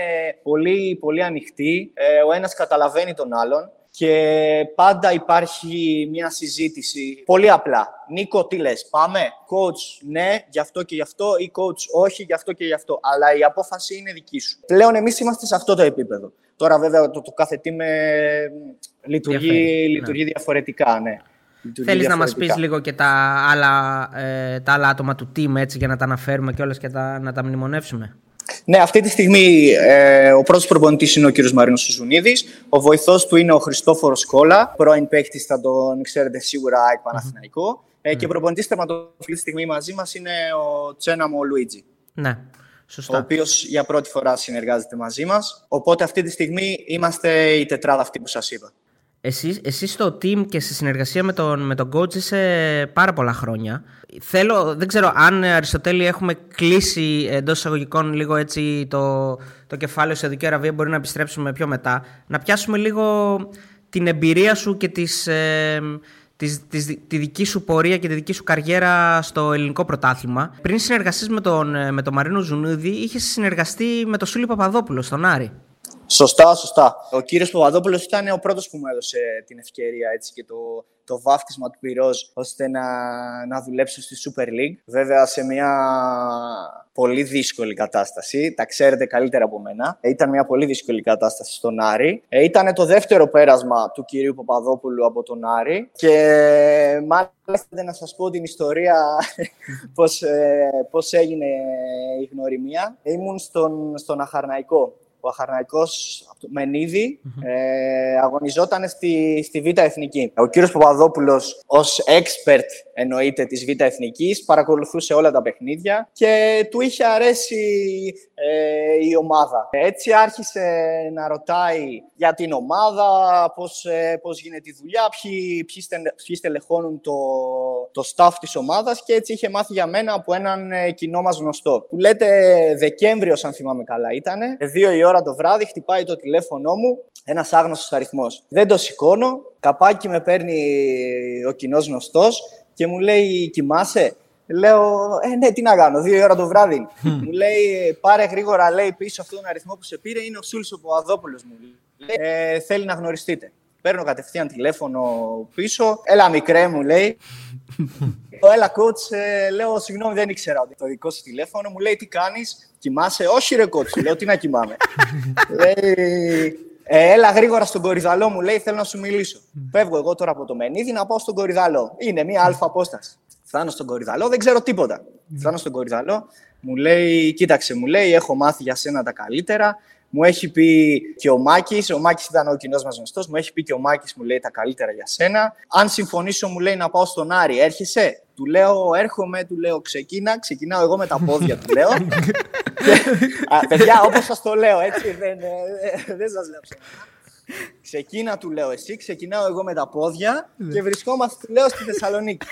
πολύ, πολύ ανοιχτή. Ε, ο ένας καταλαβαίνει τον άλλον και πάντα υπάρχει μια συζήτηση πολύ απλά. Νίκο, τι λες, πάμε; Coach, ναι, γι' αυτό και γι' αυτό ή coach, όχι, γι' αυτό και γι' αυτό. Αλλά η απόφαση είναι δική σου. Πλέον εμείς είμαστε σε αυτό το επίπεδο. Τώρα βέβαια το, το κάθε team ε, λειτουργεί, λειτουργεί ναι. διαφορετικά, ναι. Θέλεις να μας πεις λίγο και τα άλλα, ε, τα άλλα άτομα του team έτσι για να τα αναφέρουμε και όλες και τα, να τα μνημονεύσουμε; Ναι, αυτή τη στιγμή ε, ο πρώτος προπονητής είναι ο κύριος Μαρίνος Σουζουνίδης. Ο βοηθός του είναι ο Χριστόφορος Κόλλα. Πρώην παίκτης, θα τον ξέρετε σίγουρα, ΑΕΚ Παναθηναϊκό. Ε, Και προπονητής τερματοφυλή τη στιγμή μαζί μας είναι ο Τσέναμο Λουίτζι. Ναι. Σωστά. Ο οποίος για πρώτη φορά συνεργάζεται μαζί μας. Οπότε αυτή τη στιγμή είμαστε η τετράδα αυτή που σας είπα. Εσύ, εσύ στο team και στη συνεργασία με τον, με τον coach είσαι πάρα πολλά χρόνια. Θέλω, δεν ξέρω αν Αριστοτέλη έχουμε κλείσει εντός εισαγωγικών λίγο έτσι το, το κεφάλαιο σε δική Αραβία, μπορεί να επιστρέψουμε πιο μετά. Να πιάσουμε λίγο την εμπειρία σου και τις, ε, τις, τις, τη δική σου πορεία και τη δική σου καριέρα στο ελληνικό πρωτάθλημα. Πριν συνεργαστείς με τον, με τον Μαρίνο Ζουνούδη, είχες συνεργαστεί με τον Σούλη Παπαδόπουλο στον Άρη. Σωστά, σωστά. Ο κύριος Παπαδόπουλος ήταν ο πρώτος που μου έδωσε την ευκαιρία έτσι, και το, το βάφτισμα του πυρός ώστε να, να δουλέψω στη Super League. Βέβαια σε μια πολύ δύσκολη κατάσταση, τα ξέρετε καλύτερα από μένα. Ε, ήταν μια πολύ δύσκολη κατάσταση στον Άρη. Ε, ήταν το δεύτερο πέρασμα του κυρίου Παπαδόπουλου από τον Άρη και μάλιστα να σας πω την ιστορία πώς, ε, πώς έγινε η γνωριμία. Ήμουν στον, στον Αχαρναϊκό ο Αχαρναϊκός Μενίδη ε, αγωνιζόταν στη, στη Β' Εθνική. Ο κύριος Παπαδόπουλος ως expert εννοείται της Β' Εθνικής παρακολουθούσε όλα τα παιχνίδια και του είχε αρέσει ε, η ομάδα. Έτσι άρχισε να ρωτάει για την ομάδα, πώς, ε, πώς γίνεται η δουλειά, ποιοι, ποιοι, στελεχώνουν το, το staff της ομάδας και έτσι είχε μάθει για μένα από έναν ε, κοινό μας γνωστό. Που λέτε Δεκέμβριος, αν θυμάμαι καλά ήταν, δύο η ώρα το βράδυ, χτυπάει το τηλέφωνό μου, ένας άγνωστος αριθμός. Δεν το σηκώνω, καπάκι με παίρνει ο κοινός γνωστός και μου λέει «Κοιμάσαι» Λέω, ε, ναι, τι να κάνω, δύο ώρα το βράδυ. μου λέει, πάρε γρήγορα, λέει, πίσω αυτόν τον αριθμό που σε πήρε, είναι ο Σούλς ο Παπαδόπουλος μου. Λέει, ε, θέλει να γνωριστείτε. Παίρνω κατευθείαν τηλέφωνο πίσω. Έλα, μικρέ μου, λέει. Έλα, coach, ε, λέω, συγγνώμη, δεν ήξερα ότι το δικό σου τηλέφωνο. Μου λέει, τι κάνεις, κοιμάσαι; Όχι, ρε, coach, λέω, τι να κοιμάμαι; λέει, ε, έλα γρήγορα στον κορυδαλό μου, λέει, θέλω να σου μιλήσω. Φεύγω εγώ τώρα από το Μενίδη να πάω στον κορυδαλό. Είναι μία αλφα απόσταση. Φτάνω στον κορυδαλό, δεν ξέρω τίποτα. Φτάνω στον κορυδαλό, μου λέει, κοίταξε, μου λέει, έχω μάθει για σένα τα καλύτερα. Μου έχει πει και ο Μάκης, ο Μάκης ήταν ο κοινός μας γνωστός, μου έχει πει και ο Μάκης, μου λέει τα καλύτερα για σένα. Αν συμφωνήσω, μου λέει να πάω στον Άρη, έρχεσαι; Του λέω, έρχομαι, του λέω, ξεκίνα, ξεκινάω εγώ με τα πόδια, του λέω. α, παιδιά, όπως σας το λέω, έτσι, δεν, ε, ε, δεν σας λέω Ξεκίνα, του λέω εσύ, ξεκινάω εγώ με τα πόδια και βρισκόμαστε, του λέω, στη Θεσσαλονίκη.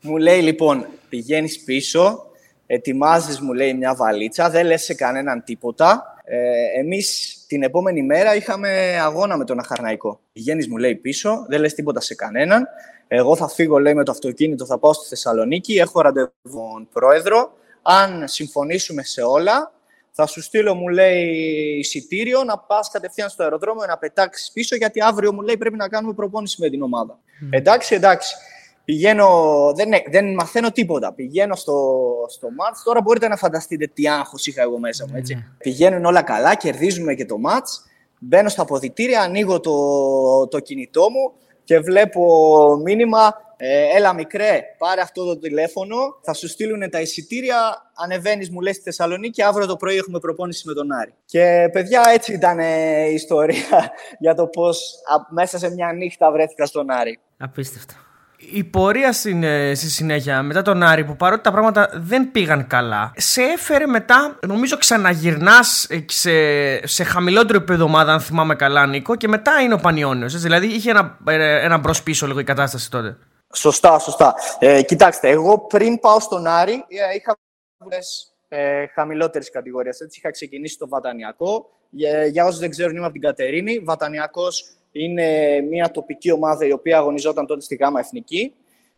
μου λέει, λοιπόν, πηγαίνεις πίσω, ετοιμάζεις, μου λέει, μια βαλίτσα, δεν λες σε κανέναν τίποτα. Ε, εμείς την επόμενη μέρα είχαμε αγώνα με τον Αχαρναϊκό. Πηγαίνει, μου λέει, πίσω, δεν λες τίποτα σε κανέναν. Εγώ θα φύγω, λέει, με το αυτοκίνητο, θα πάω στη Θεσσαλονίκη, έχω ραντεβού τον πρόεδρο. Αν συμφωνήσουμε σε όλα, θα σου στείλω, μου λέει, εισιτήριο να πας κατευθείαν στο αεροδρόμιο να πετάξεις πίσω, γιατί αύριο μου λέει πρέπει να κάνουμε προπόνηση με την ομάδα. Εντάξει, εντάξει. Πηγαίνω, δεν, δεν μαθαίνω τίποτα. Πηγαίνω στο, στο μάτς. Τώρα μπορείτε να φανταστείτε τι άγχος είχα εγώ μέσα μου. Έτσι. Ναι. Πηγαίνουν όλα καλά, κερδίζουμε και το μάτς. Μπαίνω στα αποδητήρια, ανοίγω το, το κινητό μου και βλέπω μήνυμα ε, έλα μικρέ, πάρε αυτό το τηλέφωνο, θα σου στείλουν τα εισιτήρια, ανεβαίνεις μου λέει στη Θεσσαλονίκη, αύριο το πρωί έχουμε προπόνηση με τον Άρη. Και παιδιά έτσι ήταν η ιστορία για το πώς μέσα σε μια νύχτα βρέθηκα στον Άρη. Απίστευτο η πορεία στην, ε, στη συνέχεια μετά τον Άρη που παρότι τα πράγματα δεν πήγαν καλά, σε έφερε μετά, νομίζω ξαναγυρνάς ε, σε, σε χαμηλότερο επίπεδο ομάδα, αν θυμάμαι καλά, Νίκο, και μετά είναι ο Πανιόνιος. Δηλαδή είχε ένα, ε, ένα μπρος πίσω λίγο η κατάσταση τότε. Σωστά, σωστά. Ε, κοιτάξτε, εγώ πριν πάω στον Άρη είχα ε, χαμηλότερη κατηγορία. Έτσι είχα ξεκινήσει το Βατανιακό. Για, για όσους δεν ξέρουν, είμαι από την Κατερίνη. Βατανιακός είναι μια τοπική ομάδα η οποία αγωνιζόταν τότε στη ΓΑΜΑ Εθνική.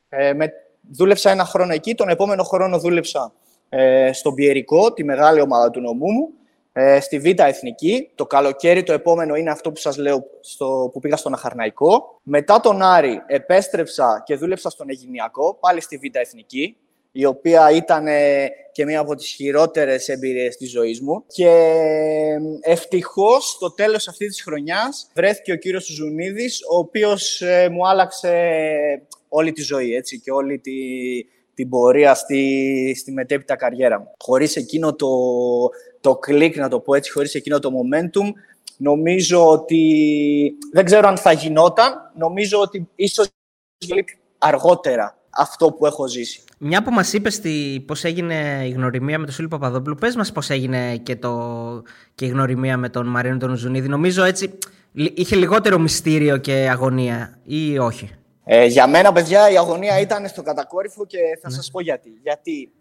Ε, με, δούλεψα ένα χρόνο εκεί. Τον επόμενο χρόνο δούλεψα ε, στον Πιερικό, τη μεγάλη ομάδα του νομού μου, ε, στη Β' Εθνική. Το καλοκαίρι το επόμενο είναι αυτό που σας λέω στο, που πήγα στον Αχαρναϊκό. Μετά τον Άρη επέστρεψα και δούλεψα στον Αιγυνιακό, πάλι στη Β' Εθνική η οποία ήταν και μία από τις χειρότερες εμπειρίες της ζωής μου. Και ευτυχώς, στο τέλος αυτής της χρονιάς, βρέθηκε ο κύριος Ζουνίδης, ο οποίος ε, μου άλλαξε όλη τη ζωή, έτσι, και όλη τη, την πορεία στη, στη μετέπειτα καριέρα μου. Χωρίς εκείνο το, το κλικ, να το πω έτσι, χωρίς εκείνο το momentum, νομίζω ότι δεν ξέρω αν θα γινόταν, νομίζω ότι ίσως αργότερα αυτό που έχω ζήσει. Μια που μας είπες πώς έγινε η γνωριμία με τον Σούλη Παπαδόπουλο, πες μας πώς έγινε και, το, και η γνωριμία με τον Μαρίνο τον Ζουνίδη. Νομίζω έτσι είχε λιγότερο μυστήριο και αγωνία, ή όχι; Ε, για μένα, παιδιά, η αγωνία ήταν στο κατακόρυφο και θα ναι. σας πω γιατί. Γιατί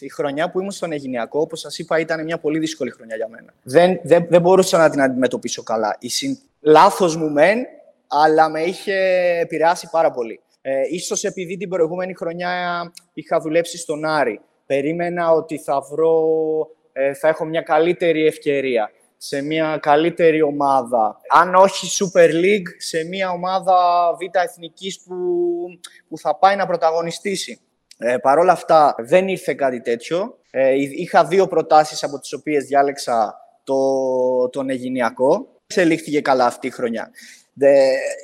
η χρονιά που ήμουν στον Αιγυνιακό, όπως σας είπα, ήταν μια πολύ δύσκολη χρονιά για μένα. Δεν, δεν, δεν μπορούσα να την αντιμετωπίσω καλά. Η συν... Λάθος μου μεν, αλλά με είχε επηρεάσει πάρα πολύ. Ε, ίσως επειδή την προηγούμενη χρονιά είχα δουλέψει στον Άρη. Περίμενα ότι θα βρω, ε, θα έχω μια καλύτερη ευκαιρία σε μια καλύτερη ομάδα. Αν όχι Super League, σε μια ομάδα Β' Εθνικής που, που θα πάει να πρωταγωνιστήσει. Ε, Παρ' όλα αυτά δεν ήρθε κάτι τέτοιο. Ε, είχα δύο προτάσεις από τις οποίες διάλεξα το, τον Αιγυνιακό. Εξελίχθηκε καλά αυτή η χρονιά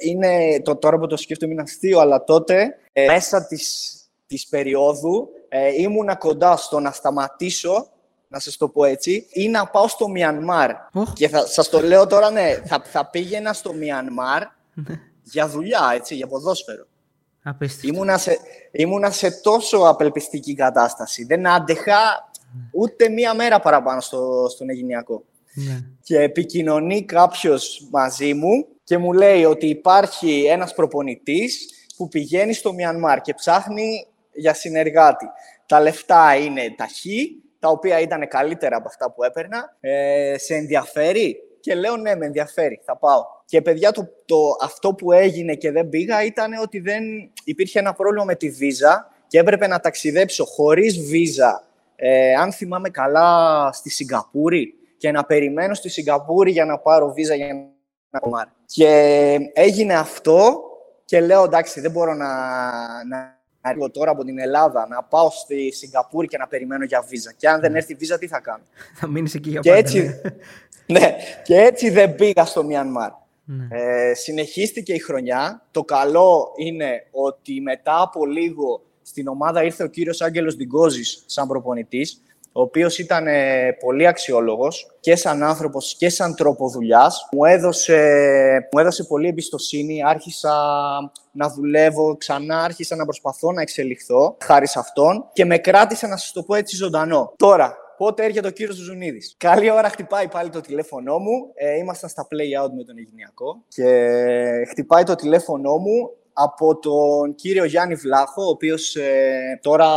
είναι, το, τώρα που το σκέφτομαι είναι αστείο, αλλά τότε ε, μέσα της, της περίοδου ε, ήμουνα κοντά στο να σταματήσω να σας το πω έτσι, ή να πάω στο Μιανμάρ. Και θα, σας το λέω τώρα, ναι, θα, θα πήγαινα στο Μιανμάρ ναι. για δουλειά, έτσι, για ποδόσφαιρο. Ήμουνα σε, ήμουνα σε τόσο απελπιστική κατάσταση. Δεν άντεχα ούτε μία μέρα παραπάνω στο, στον Αιγυνιακό. Ναι. Και επικοινωνεί κάποιος μαζί μου και μου λέει ότι υπάρχει ένας προπονητής που πηγαίνει στο Μιανμάρ και ψάχνει για συνεργάτη. Τα λεφτά είναι ταχύ, τα οποία ήταν καλύτερα από αυτά που έπαιρνα. Ε, σε ενδιαφέρει; Και λέω ναι, με ενδιαφέρει, θα πάω. Και παιδιά, το, το, αυτό που έγινε και δεν πήγα ήταν ότι δεν υπήρχε ένα πρόβλημα με τη βίζα και έπρεπε να ταξιδέψω χωρίς βίζα, ε, αν θυμάμαι καλά, στη Σιγκαπούρη και να περιμένω στη Σιγκαπούρη για να πάρω βίζα για να κομμάρει. Και έγινε αυτό και λέω εντάξει, δεν μπορώ να, να έρθω τώρα από την Ελλάδα, να πάω στη Σιγκαπούρη και να περιμένω για βίζα. Και αν δεν ναι. έρθει βίζα, τι θα κάνω; Θα μείνεις εκεί για πάντα. Έτσι, ναι. ναι, και έτσι δεν πήγα στο Μιανμάρ. Ναι. Ε, συνεχίστηκε η χρονιά. Το καλό είναι ότι μετά από λίγο στην ομάδα ήρθε ο κύριος Άγγελος Διγκόζης σαν προπονητής, ο οποίος ήταν ε, πολύ αξιόλογος και σαν άνθρωπος και σαν τρόπο δουλειάς. Μου, έδωσε, μου έδωσε πολύ εμπιστοσύνη, άρχισα να δουλεύω ξανά, άρχισα να προσπαθώ να εξελιχθώ χάρη σε αυτόν και με κράτησε να σας το πω έτσι ζωντανό. Τώρα, Πότε έρχεται ο κύριος Ζουνίδη. Καλή ώρα χτυπάει πάλι το τηλέφωνό μου. Ε, ήμασταν στα play out με τον Αιγυνιακό και χτυπάει το τηλέφωνό μου από τον κύριο Γιάννη Βλάχο, ο οποίος ε, τώρα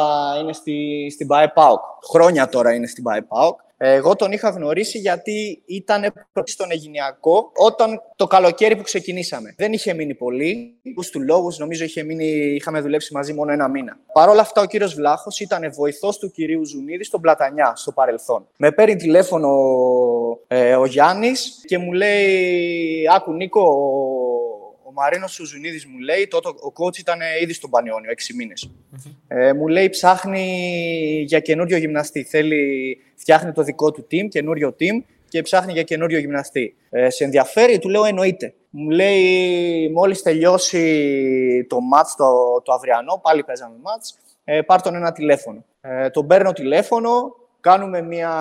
είναι στη, στην ΠΑΕΠΑΟΚ. Χρόνια τώρα είναι στην ΠΑΕΠΑΟΚ. Εγώ τον είχα γνωρίσει γιατί ήταν πρώτη στον Αιγυνιακό όταν το καλοκαίρι που ξεκινήσαμε. Δεν είχε μείνει πολύ. Του λόγους, νομίζω είχε μείνει, είχαμε δουλέψει μαζί μόνο ένα μήνα. Παρ' όλα αυτά, ο κύριος Βλάχος ήταν βοηθός του κυρίου Ζουνίδη στον Πλατανιά, στο παρελθόν. Με παίρνει τηλέφωνο ε, ο Γιάννης και μου λέει: Άκου, Νίκο, Μαρίνος Σουζουνίδης μου λέει, τότε ο coach ήταν ήδη στον Πανιόνιο, έξι Ε, μου λέει, ψάχνει για καινούριο γυμναστή. Θέλει, φτιάχνει το δικό του team, καινούριο team και ψάχνει για καινούριο γυμναστή. Ε, σε ενδιαφέρει, του λέω εννοείται. Μου λέει, μόλις τελειώσει το match το, το αυριανό, πάλι παίζαμε match, ε, πάρ' τον ένα τηλέφωνο. Ε, τον παίρνω τηλέφωνο, κάνουμε μια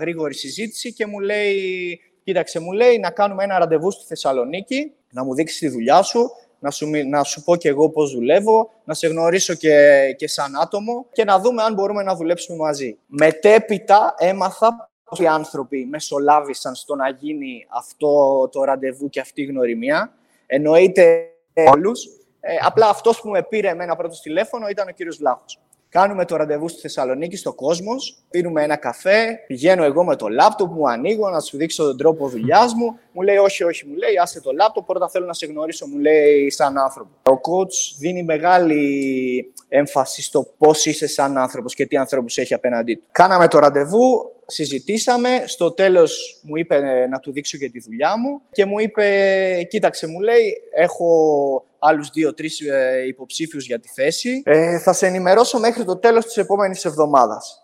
γρήγορη συζήτηση και μου λέει, κοίταξε, μου λέει να κάνουμε ένα ραντεβού στη Θεσσαλονίκη να μου δείξει τη δουλειά σου, να σου, να σου πω και εγώ πώς δουλεύω, να σε γνωρίσω και, και σαν άτομο και να δούμε αν μπορούμε να δουλέψουμε μαζί. Μετέπειτα έμαθα πώς οι άνθρωποι μεσολάβησαν στο να γίνει αυτό το ραντεβού και αυτή η γνωριμία. Εννοείται όλους. Ε, απλά αυτός που με πήρε εμένα πρώτος τηλέφωνο ήταν ο κύριος Βλάχος. Κάνουμε το ραντεβού στη Θεσσαλονίκη, στο κόσμος. Πίνουμε ένα καφέ. Πηγαίνω εγώ με το λάπτοπ μου, ανοίγω να σου δείξω τον τρόπο δουλειάς μου. Μου λέει, Όχι, όχι, μου λέει, άσε το λάπτοπ. Πρώτα θέλω να σε γνωρίσω, μου λέει, σαν άνθρωπο. Ο coach δίνει μεγάλη έμφαση στο πώς είσαι σαν άνθρωπος και τι ανθρώπους έχει απέναντί του. Κάναμε το ραντεβού, συζητήσαμε. Στο τέλος μου είπε να του δείξω και τη δουλειά μου και μου είπε, Κοίταξε, μου λέει, έχω άλλους δύο-τρεις ε, υποψήφιους για τη θέση. Ε, θα σε ενημερώσω μέχρι το τέλος της επόμενης εβδομάδας.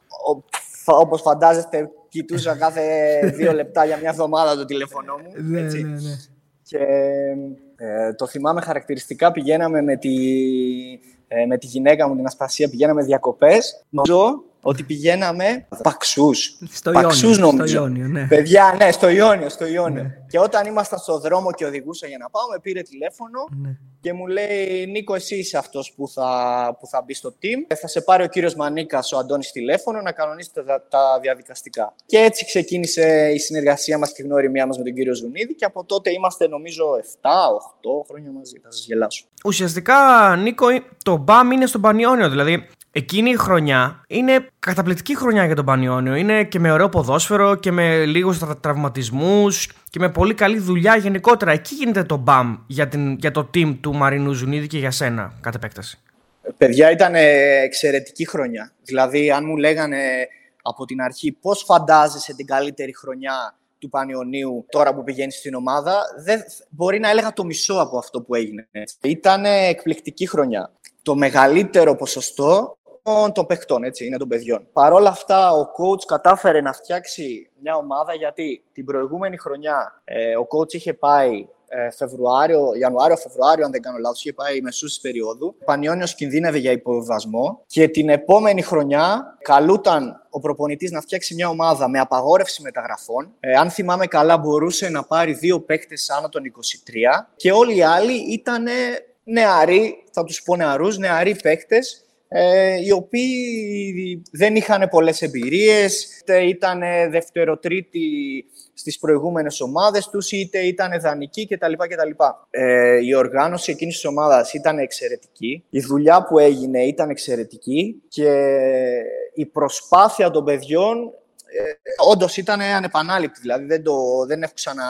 Όπως φαντάζεστε, κοιτούσα κάθε δύο λεπτά για μια εβδομάδα το τηλέφωνό μου. Ναι, έτσι. Ναι, ναι. Και ε, το θυμάμαι χαρακτηριστικά, πηγαίναμε με τη, ε, με τη γυναίκα μου, την Ασπασία, πηγαίναμε διακοπές. Νομίζω ότι πηγαίναμε παξούς. Στο παξούς, Ιόνιο. νομίζω. Στο Ιόνιο, ναι. Παιδιά, ναι, στο Ιόνιο. Στο Ιόνιο. Ναι. Και όταν ήμασταν στο δρόμο και οδηγούσα για να πάω, με πήρε τηλέφωνο ναι. και μου λέει: Νίκο, εσύ είσαι αυτός που θα, που θα μπει στο team. Ε, θα σε πάρει ο κύριος Μανίκας, ο Αντώνης, τηλέφωνο να κανονίσετε τα, τα, διαδικαστικά. Και έτσι ξεκίνησε η συνεργασία μας και η γνωριμία μας με τον κύριο Ζουνίδη. Και από τότε είμαστε, νομίζω, 7-8 χρόνια μαζί. Θα σας γελάσω. Ουσιαστικά, Νίκο, το μπαμ είναι στον Πανιόνιο. Δηλαδή, Εκείνη η χρονιά είναι καταπληκτική χρονιά για τον Πανιόνιο. Είναι και με ωραίο ποδόσφαιρο και με λίγους τραυματισμούς και με πολύ καλή δουλειά γενικότερα. Εκεί γίνεται το μπαμ για, την, για το team του Μαρινού Ζουνίδη και για σένα, κατ' επέκταση. Παιδιά, ήταν εξαιρετική χρονιά. Δηλαδή, αν μου λέγανε από την αρχή πώς φαντάζεσαι την καλύτερη χρονιά του Πανιωνίου τώρα που πηγαίνεις στην ομάδα, δεν, μπορεί να έλεγα το μισό από αυτό που έγινε. Ήταν εκπληκτική χρονιά. Το μεγαλύτερο ποσοστό των παιχτών, έτσι, είναι των παιδιών. Παρ' όλα αυτά, ο coach κατάφερε να φτιάξει μια ομάδα γιατί την προηγούμενη χρονιά ε, ο coach είχε πάει ε, Φεβρουάριο, Ιανουάριο, Φεβρουάριο, αν δεν κάνω λάθος, είχε πάει μεσούς της περίοδου. Ο Πανιόνιος κινδύνευε για υποβιβασμό και την επόμενη χρονιά καλούταν ο προπονητής να φτιάξει μια ομάδα με απαγόρευση μεταγραφών. Ε, αν θυμάμαι καλά, μπορούσε να πάρει δύο παίκτες άνω των 23 και όλοι οι άλλοι ήταν νεαροί, θα τους πω νεαρούς, νεαροί παίκτες ε, οι οποίοι δεν είχαν πολλές εμπειρίες, είτε ήταν δευτεροτρίτοι στις προηγούμενες ομάδες τους, είτε ήταν δανεικοί κτλ. κτλ. Ε, η οργάνωση εκείνης της ομάδας ήταν εξαιρετική, η δουλειά που έγινε ήταν εξαιρετική και η προσπάθεια των παιδιών ε, όντως ήταν ανεπανάληπτη, δηλαδή δεν, το, δεν έχω ξανα,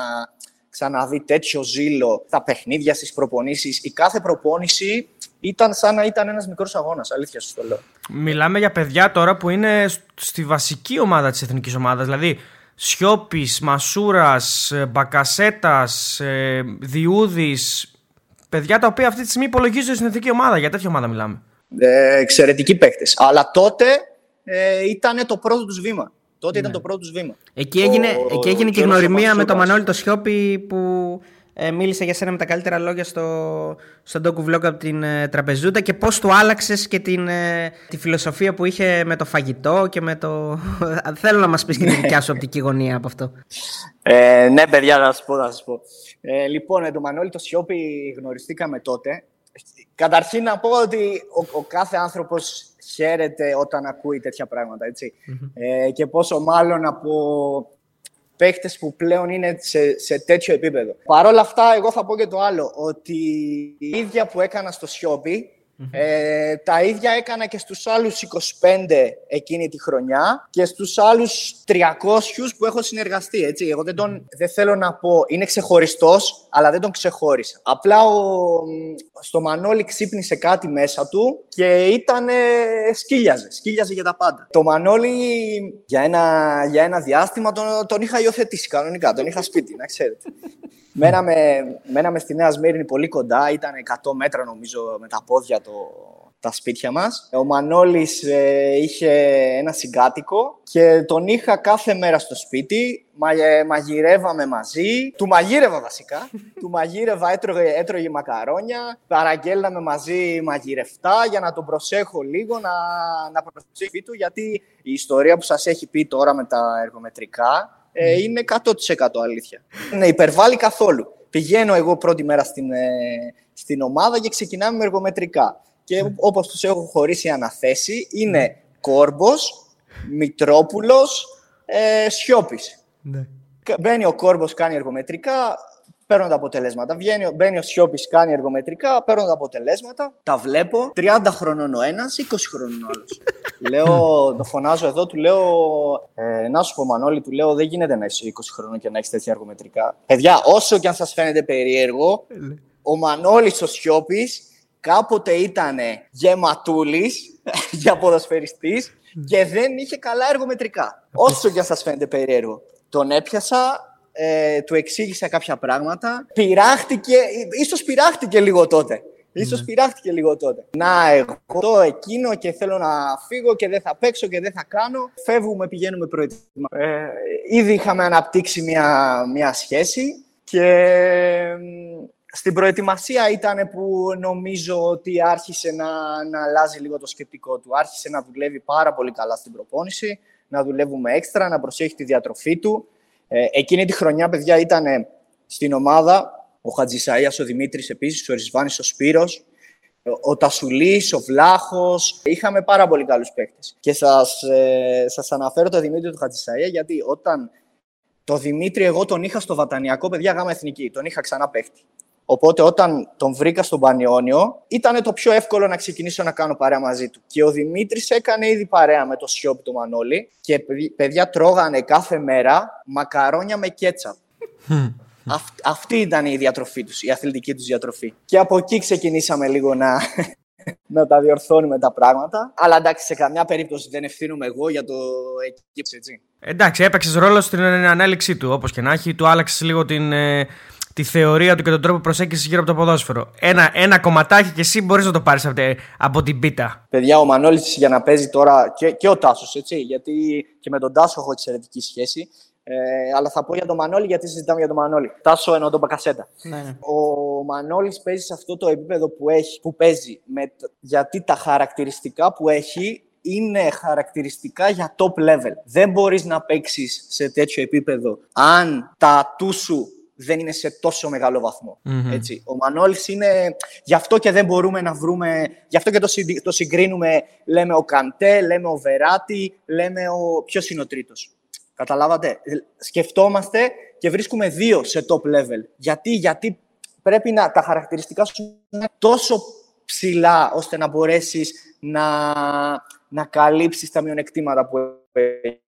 ξαναδεί τέτοιο ζήλο στα παιχνίδια, στις προπονήσεις. Η κάθε προπόνηση ήταν σαν να ήταν ένας μικρός αγώνας, αλήθεια σου το λέω. Μιλάμε για παιδιά τώρα που είναι στη βασική ομάδα της εθνικής ομάδας, δηλαδή Σιώπης, Μασούρας, ε, Μπακασέτας, ε, Διούδης, παιδιά τα οποία αυτή τη στιγμή υπολογίζονται στην εθνική ομάδα, για τέτοια ομάδα μιλάμε. Ε, εξαιρετικοί παίκτες, αλλά τότε ε, ήταν το πρώτο τους βήμα. Τότε ήταν ναι. το πρώτο τους βήμα. Εκεί έγινε, ο, εκεί έγινε και η γνωριμία με τον Μανώλη το Σιώπη που ε, μίλησε για σένα με τα καλύτερα λόγια στο, στο docu vlog από την ε, τραπεζούτα και πώς του άλλαξες και την, ε, τη φιλοσοφία που είχε με το φαγητό και με το... Θέλω να μας πεις και τη δικιά σου οπτική γωνία από αυτό. Ε, ναι, παιδιά, να σας πω, να σας πω. Ε, λοιπόν, με τον Μανώλη το Σιώπη γνωριστήκαμε τότε. Καταρχήν να πω ότι ο, ο κάθε άνθρωπος χαίρεται όταν ακούει τέτοια πράγματα, Ε, και πόσο μάλλον από παίχτες που πλέον είναι σε, σε τέτοιο επίπεδο. Παρ' όλα αυτά, εγώ θα πω και το άλλο, ότι η ίδια που έκανα στο Σιώπη, ε, τα ίδια έκανα και στους άλλους 25 εκείνη τη χρονιά και στους άλλους 300 που έχω συνεργαστεί. Έτσι. Εγώ δεν, τον, δεν θέλω να πω, είναι ξεχωριστός, αλλά δεν τον ξεχώρισα. Απλά ο, στο Μανώλη ξύπνησε κάτι μέσα του και ήταν σκύλιαζε, σκύλιαζε για τα πάντα. Το Μανώλη για ένα, για ένα διάστημα τον, τον είχα υιοθετήσει κανονικά, τον είχα σπίτι, να ξέρετε. Μέναμε, μέναμε στη Νέα Σμύρνη πολύ κοντά, ήταν 100 μέτρα νομίζω με τα πόδια το, τα σπίτια μας. Ο Μανώλης ε, είχε ένα συγκάτοικο και τον είχα κάθε μέρα στο σπίτι. Μα, ε, μαγειρεύαμε μαζί. Του μαγείρευα βασικά. του μαγείρευα, έτρωγε, έτρωγε μακαρόνια. Παραγγέλναμε μαζί μαγειρευτά για να τον προσέχω λίγο, να, να προσέχει του, γιατί η ιστορία που σας έχει πει τώρα με τα εργομετρικά ε, είναι 100% αλήθεια. Ναι, υπερβάλλει καθόλου. Πηγαίνω εγώ πρώτη μέρα στην, ε, στην ομάδα και ξεκινάμε με εργομετρικά. Και mm. όπως τους έχω χωρίσει αναθέσει, είναι Κόρμπος, Μητρόπουλος, ε, Σιώπης. Ναι. Μπαίνει ο Κόρμπος, κάνει εργομετρικά, παίρνω τα αποτελέσματα. Βγαίνει, μπαίνει ο Σιώπης, κάνει εργομετρικά, παίρνω τα αποτελέσματα. Τα βλέπω. 30 χρονών ο ένας, 20 χρονών ο άλλος. λέω, το φωνάζω εδώ, του λέω. Ε, να σου πω, Μανώλη, του λέω, δεν γίνεται να είσαι 20 χρονών και να έχεις τέτοια εργομετρικά. Παιδιά, όσο και αν σας φαίνεται περίεργο, ο Μανώλης ο Σιώπης κάποτε ήταν γεματούλης για ποδοσφαιριστής και δεν είχε καλά εργομετρικά. Όσο και αν σας φαίνεται περίεργο. Τον έπιασα, ε, του εξήγησα κάποια πράγματα. Πειράχτηκε, ίσως πειράχτηκε λίγο τότε. Ίσως mm. πειράχτηκε λίγο τότε. Να, εγώ εκείνο και θέλω να φύγω και δεν θα παίξω και δεν θα κάνω. Φεύγουμε, πηγαίνουμε προετοιμά. Ε, ήδη είχαμε αναπτύξει μια, μια σχέση και στην προετοιμασία ήταν που νομίζω ότι άρχισε να, να αλλάζει λίγο το σκεπτικό του. Άρχισε να δουλεύει πάρα πολύ καλά στην προπόνηση, να δουλεύουμε έξτρα, να προσέχει τη διατροφή του. Ε, εκείνη τη χρονιά, παιδιά, ήταν στην ομάδα ο Χατζησαΐας, ο Δημήτρης επίσης, ο Ρισβάνης, ο Σπύρος, ο Τασουλής, ο Βλάχος. Είχαμε πάρα πολύ καλούς παίκτες. Και σας, ε, σας αναφέρω το Δημήτρη του Χατζησαΐα, γιατί όταν το Δημήτρη εγώ τον είχα στο Βατανιακό, παιδιά, γάμα εθνική, τον είχα ξανά παίκτη. Οπότε όταν τον βρήκα στον Πανιόνιο, ήταν το πιο εύκολο να ξεκινήσω να κάνω παρέα μαζί του. Και ο Δημήτρης έκανε ήδη παρέα με το Σιόπι του Μανώλη και παιδιά τρώγανε κάθε μέρα μακαρόνια με κέτσαπ. αυτή ήταν η διατροφή τους, η αθλητική τους διατροφή. Και από εκεί ξεκινήσαμε λίγο να, να τα διορθώνουμε τα πράγματα. Αλλά εντάξει, σε καμιά περίπτωση δεν ευθύνομαι εγώ για το εκεί, έτσι. Εντάξει, έπαιξες ρόλο στην ανάληξή του, όπως και να έχει. Του άλλαξες λίγο την, ε, τη θεωρία του και τον τρόπο προσέγγισης γύρω από το ποδόσφαιρο. Ένα, ένα κομματάκι και εσύ μπορείς να το πάρεις από, από, την πίτα. Παιδιά, ο Μανώλης για να παίζει τώρα και, και ο Τάσος, έτσι. Γιατί και με τον Τάσο έχω εξαιρετική σχέση. Ε, αλλά θα πω για τον Μανώλη γιατί συζητάμε για τον Μανώλη. Τάσο εννοώ τον Μπακασέτα. Ναι, ναι. Ο Μανώλης παίζει σε αυτό το επίπεδο που, έχει, που παίζει με, γιατί τα χαρακτηριστικά που έχει είναι χαρακτηριστικά για top level. Δεν μπορείς να παίξεις σε τέτοιο επίπεδο αν τα του σου δεν είναι σε τόσο μεγάλο Έτσι. Ο Μανώλης είναι... Γι' αυτό και δεν μπορούμε να βρούμε... Γι' αυτό και το, το συγκρίνουμε, λέμε ο Καντέ, λέμε ο Βεράτη, λέμε ο... Ποιος είναι ο τρίτος. Καταλάβατε; Ε, σκεφτόμαστε και βρίσκουμε δύο σε top level. Γιατί, γιατί πρέπει να τα χαρακτηριστικά σου είναι τόσο ψηλά ώστε να μπορέσεις να, να καλύψεις τα μειονεκτήματα που έχεις.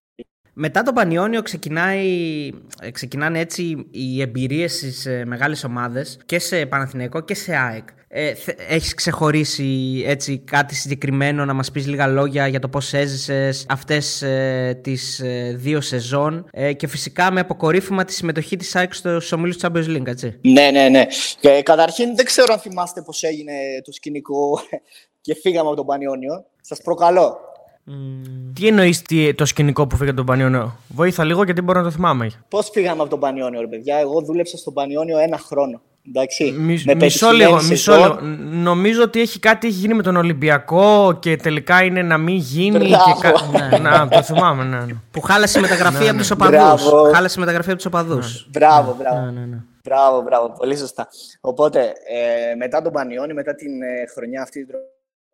Μετά το Πανιόνιο ξεκινάει, ε, ξεκινάνε έτσι οι εμπειρίες στις ε, μεγάλες ομάδες και σε Παναθηναϊκό και σε ΑΕΚ. Ε, έχεις ξεχωρίσει έτσι κάτι συγκεκριμένο να μας πεις λίγα λόγια για το πώς έζησες αυτές ε, τις ε, δύο σεζόν ε, και φυσικά με αποκορύφωμα τη συμμετοχή της ΑΕΚ στους ομίλους Champions League, έτσι. Ναι, ναι, ναι. Και καταρχήν δεν ξέρω αν θυμάστε πώς έγινε το σκηνικό και φύγαμε από τον Πανιόνιο. Σας προκαλώ. Τι εννοείς το σκηνικό που φύγατε από τον Πανιόνιο, Βοήθα λίγο γιατί μπορώ να το θυμάμαι. Πώς φύγαμε από τον Πανιόνιο, ρε παιδιά; Εγώ δούλεψα στον Πανιόνιο ένα χρόνο. Εντάξει, μισό λίγο, μισό λίγο. Νομίζω ότι έχει κάτι έχει γίνει με τον Ολυμπιακό και τελικά είναι να μην γίνει. Και ναι, να, το θυμάμαι, ναι, ναι. Που χάλασε μεταγραφή από τους οπαδούς. Χάλασε μεταγραφή από τους οπαδούς. Μπράβο, μπράβο. Μπράβο, μπράβο, πολύ σωστά. Οπότε, ε, μετά τον Πανιόνιο, μετά την ε, χρονιά αυτή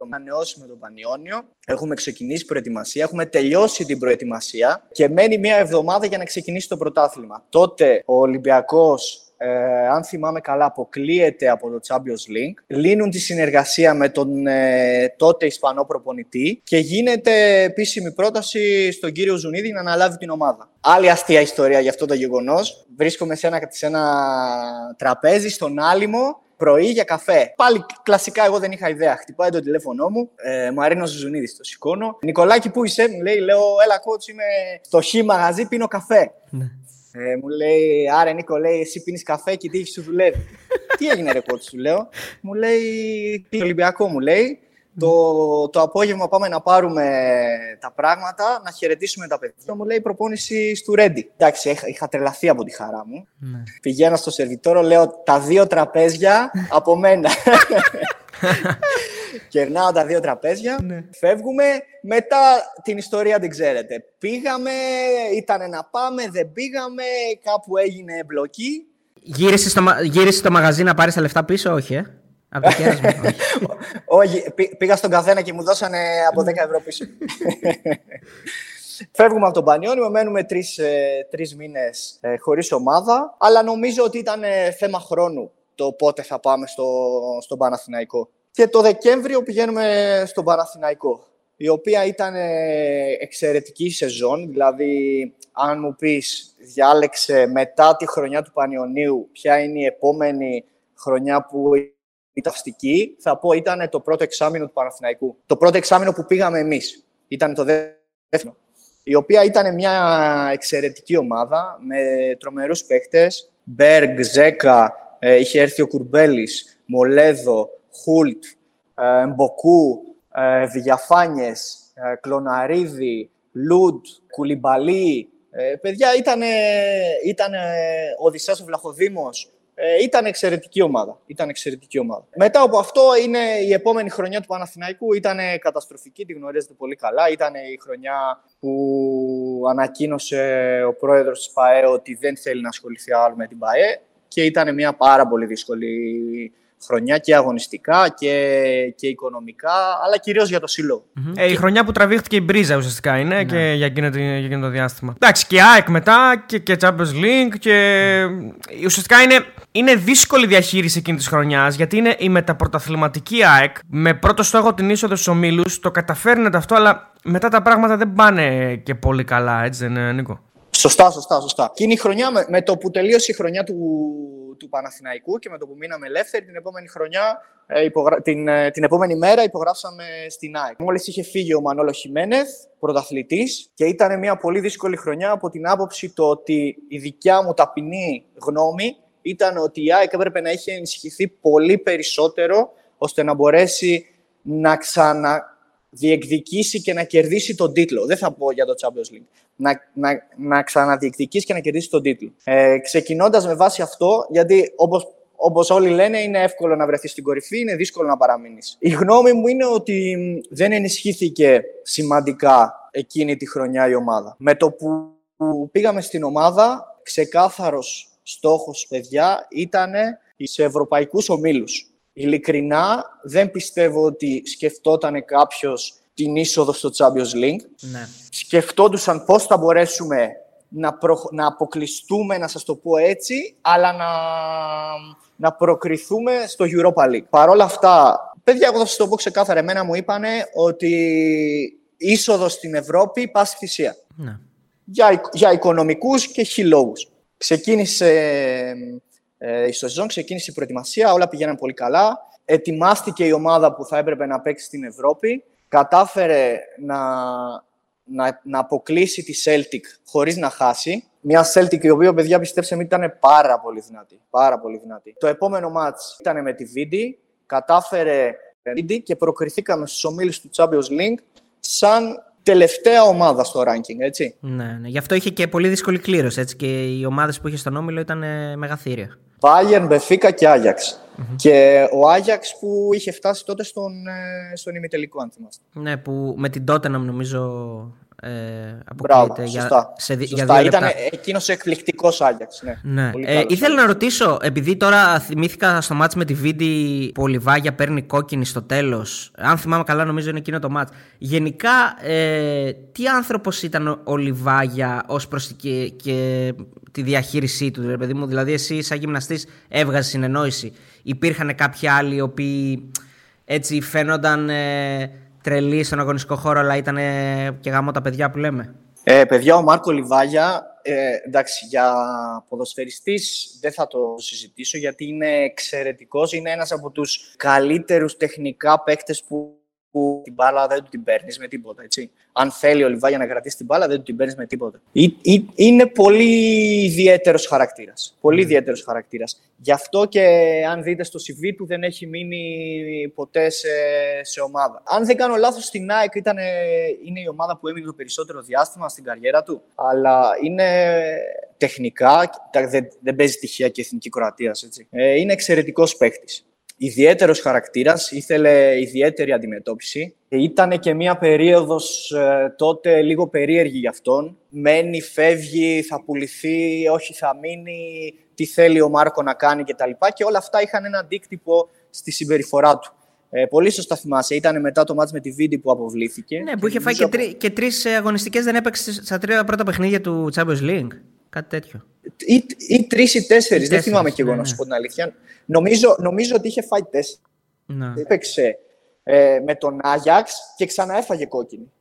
να ανανεώσουμε τον Πανιόνιο. Έχουμε ξεκινήσει προετοιμασία, έχουμε τελειώσει την προετοιμασία και μένει μία εβδομάδα για να ξεκινήσει το πρωτάθλημα. Τότε ο Ολυμπιακός ε, αν θυμάμαι καλά, αποκλείεται από το Champions League. Λύνουν τη συνεργασία με τον ε, τότε Ισπανό προπονητή και γίνεται επίσημη πρόταση στον κύριο Ζουνίδη να αναλάβει την ομάδα. Άλλη αστεία ιστορία για αυτό το γεγονός. Βρίσκομαι σε ένα, σε ένα τραπέζι στον Άλυμο πρωί για καφέ. Πάλι κλασικά, εγώ δεν είχα ιδέα. Χτυπάει το τηλέφωνό μου. Ε, Μαρίνο Ζουνίδη, το σηκώνω. Νικολάκη, πού είσαι, μου λέει, λέω, έλα κότσου, είμαι στο χ μαγαζί, πίνω καφέ. Ναι. Ε, μου λέει, Άρα Νίκο, λέει, εσύ πίνεις καφέ και τι σου δουλεύει. τι έγινε, ρε κότσου, λέω. Μου λέει, τι Ολυμπιακό, μου λέει. Το, το απόγευμα πάμε να πάρουμε τα πράγματα, να χαιρετήσουμε τα παιδιά. Μου λέει προπόνηση στο Ρέντι. Εντάξει, είχα, είχα τρελαθεί από τη χαρά μου. Ναι. Πηγαίνω στο σερβιτόρο, λέω τα δύο τραπέζια από μένα. Κερνάω τα δύο τραπέζια, ναι. φεύγουμε. Μετά την ιστορία την ξέρετε. Πήγαμε, ήταν να πάμε, δεν πήγαμε, κάπου έγινε εμπλοκή. Γύρισε στο, γύρισε στο μαγαζί να πάρεις τα λεφτά πίσω, όχι, ε; Από το όχι. όχι, πήγα στον καθένα και μου δώσανε από 10 ευρώ πίσω. Φεύγουμε από τον Πανιόνιο, μένουμε τρεις ε, τρεις μήνες ε, χωρίς ομάδα, αλλά νομίζω ότι ήταν ε, θέμα χρόνου το πότε θα πάμε στο, στον Παναθηναϊκό. Και το Δεκέμβριο πηγαίνουμε στον Παναθηναϊκό, η οποία ήταν εξαιρετική σεζόν, δηλαδή αν μου πεις διάλεξε μετά τη χρονιά του Πανιωνίου ποια είναι η επόμενη χρονιά που ήταν αυστική, θα πω ήταν το πρώτο εξάμεινο του Παναθηναϊκού. Το πρώτο εξάμεινο που πήγαμε εμείς. Ήταν το δεύτερο. Η οποία ήταν μια εξαιρετική ομάδα με τρομερούς παίχτες. Μπέργκ, Ζέκα, ε, είχε έρθει ο Κουρμπέλης, Μολέδο, Χούλτ, ε, Μποκού, ε, Διαφάνιες, ε, Κλωναρίδη, Λούντ, Κουλιμπαλί. Ε, παιδιά, ήταν, ήταν ο Οδυσσέας ο Βλαχοδήμος, ε, ήταν εξαιρετική ομάδα. Ήταν εξαιρετική ομάδα. Μετά από αυτό είναι η επόμενη χρονιά του Παναθηναϊκού. Ήταν καταστροφική, τη γνωρίζετε πολύ καλά. Ήταν η χρονιά που ανακοίνωσε ο πρόεδρος της ΠαΕ ότι δεν θέλει να ασχοληθεί άλλο με την ΠαΕ και ήταν μια πάρα πολύ δύσκολη χρονιά και αγωνιστικά και, και οικονομικά, αλλά κυρίως για το συλλογο Ε, η χρονιά που τραβήχτηκε η μπρίζα ουσιαστικά είναι ναι. και για εκείνο, για εκείνο το διάστημα. Εντάξει, και ΑΕΚ μετά και, και Champions League και ουσιαστικά είναι, είναι δύσκολη διαχείριση εκείνη της χρονιάς γιατί είναι η μεταπρωταθληματική ΑΕΚ με πρώτο στόχο την είσοδο στους ομίλους. Το καταφέρνετε αυτό, αλλά μετά τα πράγματα δεν πάνε και πολύ καλά, έτσι δεν είναι, Νίκο; Σωστά, σωστά, σωστά. Και είναι η χρονιά με, με το που τελείωσε η χρονιά του, του Παναθηναϊκού και με το που μείναμε ελεύθεροι την επόμενη χρονιά, ε, υπογρα... την, ε, την επόμενη μέρα υπογράψαμε στην ΑΕΚ. Μόλις είχε φύγει ο Μανόλο Χιμένεθ, πρωταθλητής και ήταν μια πολύ δύσκολη χρονιά από την άποψη το ότι η δικιά μου ταπεινή γνώμη ήταν ότι η ΑΕΚ έπρεπε να είχε ενισχυθεί πολύ περισσότερο ώστε να μπορέσει να ξανα διεκδικήσει και να κερδίσει τον τίτλο. Δεν θα πω για το Champions League. Να, να, να ξαναδιεκδικήσει και να κερδίσει τον τίτλο. Ε, Ξεκινώντας με βάση αυτό, γιατί όπως όπως όλοι λένε, είναι εύκολο να βρεθείς στην κορυφή, είναι δύσκολο να παραμείνεις. Η γνώμη μου είναι ότι δεν ενισχύθηκε σημαντικά εκείνη τη χρονιά η ομάδα. Με το που πήγαμε στην ομάδα, ξεκάθαρος στόχος, παιδιά, ήταν σε ευρωπαϊκούς ομίλους. Ειλικρινά, δεν πιστεύω ότι σκεφτόταν κάποιος την είσοδο στο Champions League. Ναι. Σκεφτόντουσαν πώς θα μπορέσουμε να, να αποκλειστούμε, να σας το πω έτσι, αλλά να, να προκριθούμε στο Europa League. Παρ' όλα αυτά, παιδιά, εγώ θα σας το πω ξεκάθαρα, εμένα μου είπανε ότι είσοδο στην Ευρώπη πάση θυσία. Ναι. Για, για οικονομικούς και χιλόγους. Ξεκίνησε ε, η σεζόν, ξεκίνησε η προετοιμασία, όλα πηγαίναν πολύ καλά. Ετοιμάστηκε η ομάδα που θα έπρεπε να παίξει στην Ευρώπη. Κατάφερε να, να, να αποκλείσει τη Celtic χωρίς να χάσει. Μια Celtic η οποία, παιδιά, πιστέψτε με, ήταν πάρα πολύ δυνατή. Πάρα πολύ δυνατή. Το επόμενο μάτς ήταν με τη Βίντι. Κατάφερε Βίντι και προκριθήκαμε στους ομίλους του Champions League σαν τελευταία ομάδα στο ranking, έτσι. Ναι, ναι. Γι' αυτό είχε και πολύ δύσκολη κλήρωση, έτσι. Και οι ομάδες που είχε στον Όμιλο ήταν ε, μεγαθύρια. Bayern, Μπεφίκα και Άγιαξ. Και ο Άγιαξ που είχε φτάσει τότε στον, ε, στον ημιτελικό, αν θυμάστε. Ναι, που με την Tottenham νομίζω ε, Μπράβο, για, σωστά. σε, δι- σωστά. για δύο Ήταν λεπτά. εκείνος εκπληκτικός Άγιαξ, ναι. Ναι. Πολύ Ε, καλός ήθελα Άγιαξ. να ρωτήσω, επειδή τώρα θυμήθηκα στο μάτς με τη Βίντι που ο Λιβάγια παίρνει κόκκινη στο τέλος. Αν θυμάμαι καλά νομίζω είναι εκείνο το μάτς. Γενικά, ε, τι άνθρωπος ήταν ο- ο Λιβάγια ως προς τη- και, και τη διαχείρισή του, ρε παιδί μου; Δηλαδή εσύ σαν γυμναστής έβγαζες συνεννόηση. Υπήρχαν κάποιοι άλλοι οι οποίοι έτσι φαίνονταν ε, τρελοί στον αγωνιστικό χώρο αλλά ήταν ε, και γάμο τα παιδιά που λέμε. Ε, παιδιά, ο Μάρκο Λιβάγια, ε, εντάξει, για ποδοσφαιριστής δεν θα το συζητήσω γιατί είναι εξαιρετικός. Είναι ένας από τους καλύτερους τεχνικά παίκτες που, που την μπάλα δεν του την παίρνεις με τίποτα. Έτσι. Αν θέλει ο Λιβάγια να κρατήσει την μπάλα, δεν του την παίρνεις με τίποτα. Ή- ή- Είναι πολύ ιδιαίτερος χαρακτήρας. Πολύ ιδιαίτερος χαρακτήρας. Γι' αυτό και αν δείτε στο CV του δεν έχει μείνει ποτέ σε, σε ομάδα. Αν δεν κάνω λάθος, στην ΑΕΚ ήταν, είναι η ομάδα που έμεινε το περισσότερο διάστημα στην καριέρα του. Αλλά είναι τεχνικά, τα- δεν, δεν παίζει τυχαία και εθνική Κροατίας, έτσι. Ε, είναι εξαιρετικός παίχτης. Ιδιαίτερος χαρακτήρας, ήθελε ιδιαίτερη αντιμετώπιση. Ήταν και μια περίοδος ε, τότε λίγο περίεργη για αυτόν. Μένει, φεύγει, θα πουληθεί, όχι θα μείνει, τι θέλει ο Μάρκο να κάνει κτλ. Και όλα αυτά είχαν ένα αντίκτυπο στη συμπεριφορά του. Ε, πολύ σωστά θυμάσαι, ήταν μετά το μάτς με τη Βίντι που αποβλήθηκε. Ναι, που είχε φάει νομίζω και, τρει, και τρεις ε, αγωνιστικές δεν έπαιξε στα τρία πρώτα παιχνίδια του Champions League. Κάτι τέτοιο. Ή, ή τρεις ή τέσσερις, δεν τέσσερις, θυμάμαι κι εγώ ναι, να ναι. σου πω την αλήθεια. Νομίζω, νομίζω ότι είχε φάει τέσσερις. Να. Έπαιξε ε, με τον Άγιαξ και ξαναέφαγε κόκκινη.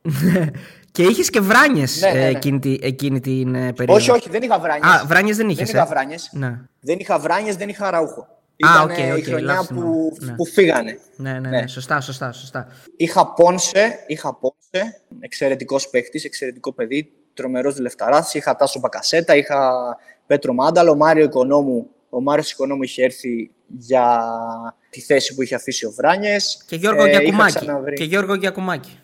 και είχες και Βράνιες Ναι, ναι, ναι. εκείνη, τη- εκείνη την ε, περίοδο. όχι, όχι, δεν είχα Βράνιες. Α, Βράνιες δεν είχες. Δεν είχα Βράνιες. Ναι. Δεν είχα Βράνιες, δεν είχα Αραούχο. Α, Ήταν OK, OK, η χρονιά λάθος που, θυμάμαι. Ναι. που φύγανε. Ναι, ναι, ναι, Ναι. Σωστά, σωστά, σωστά. Είχα Πόνσε, είχα Πόνσε, εξαιρετικός παίχτης, εξαιρετικό παιδί, τρομερός λεφταράς. Είχα Τάσο Μπακασέτα, είχα Πέτρο Μάνταλο, Μάριο Οικονόμου. Ο Μάριος Οικονόμου είχε έρθει για τη θέση που είχε αφήσει ο Βράνιες. Και Γιώργο Ε, είχα Γιακουμάκη. ξαναβρει- Και Γιώργο Γιακουμάκη.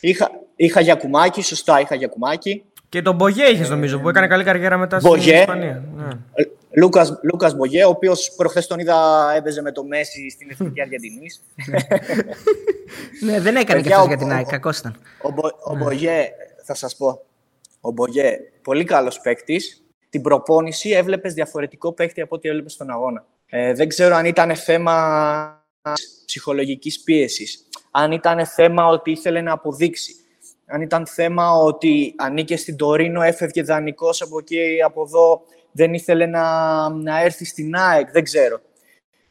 Είχα, είχα Γιακουμάκη, σωστά, είχα Γιακουμάκη. Και τον Μπογέ είχες νομίζω που έκανε καλή καριέρα μετά στην Μπογέ. Ισπανία. Ναι. Ε, Λούκας, Λούκας Μπογέ, ο οποίος προχθές τον είδα έπαιζε με το Μέση στην Εθνική Αργεντινής. ναι, δεν έκανε και Παιδιά, αυτός ο- για την ο- ΑΕΚ. Κακός ήταν. Ο, Μπο, ο Μπογέ, θα σας πω, ο Μπογέ, πολύ καλός παίκτης. Την προπόνηση έβλεπες διαφορετικό παίκτη από ό,τι έβλεπες στον αγώνα. Ε, δεν ξέρω αν ήταν θέμα ψυχολογικής πίεσης, αν ήταν θέμα ότι ήθελε να αποδείξει, αν ήταν θέμα ότι ανήκε στην Τωρίνο, έφευγε δανεικός από εκεί, από εδώ, δεν ήθελε να, να έρθει στην ΑΕΚ, δεν ξέρω.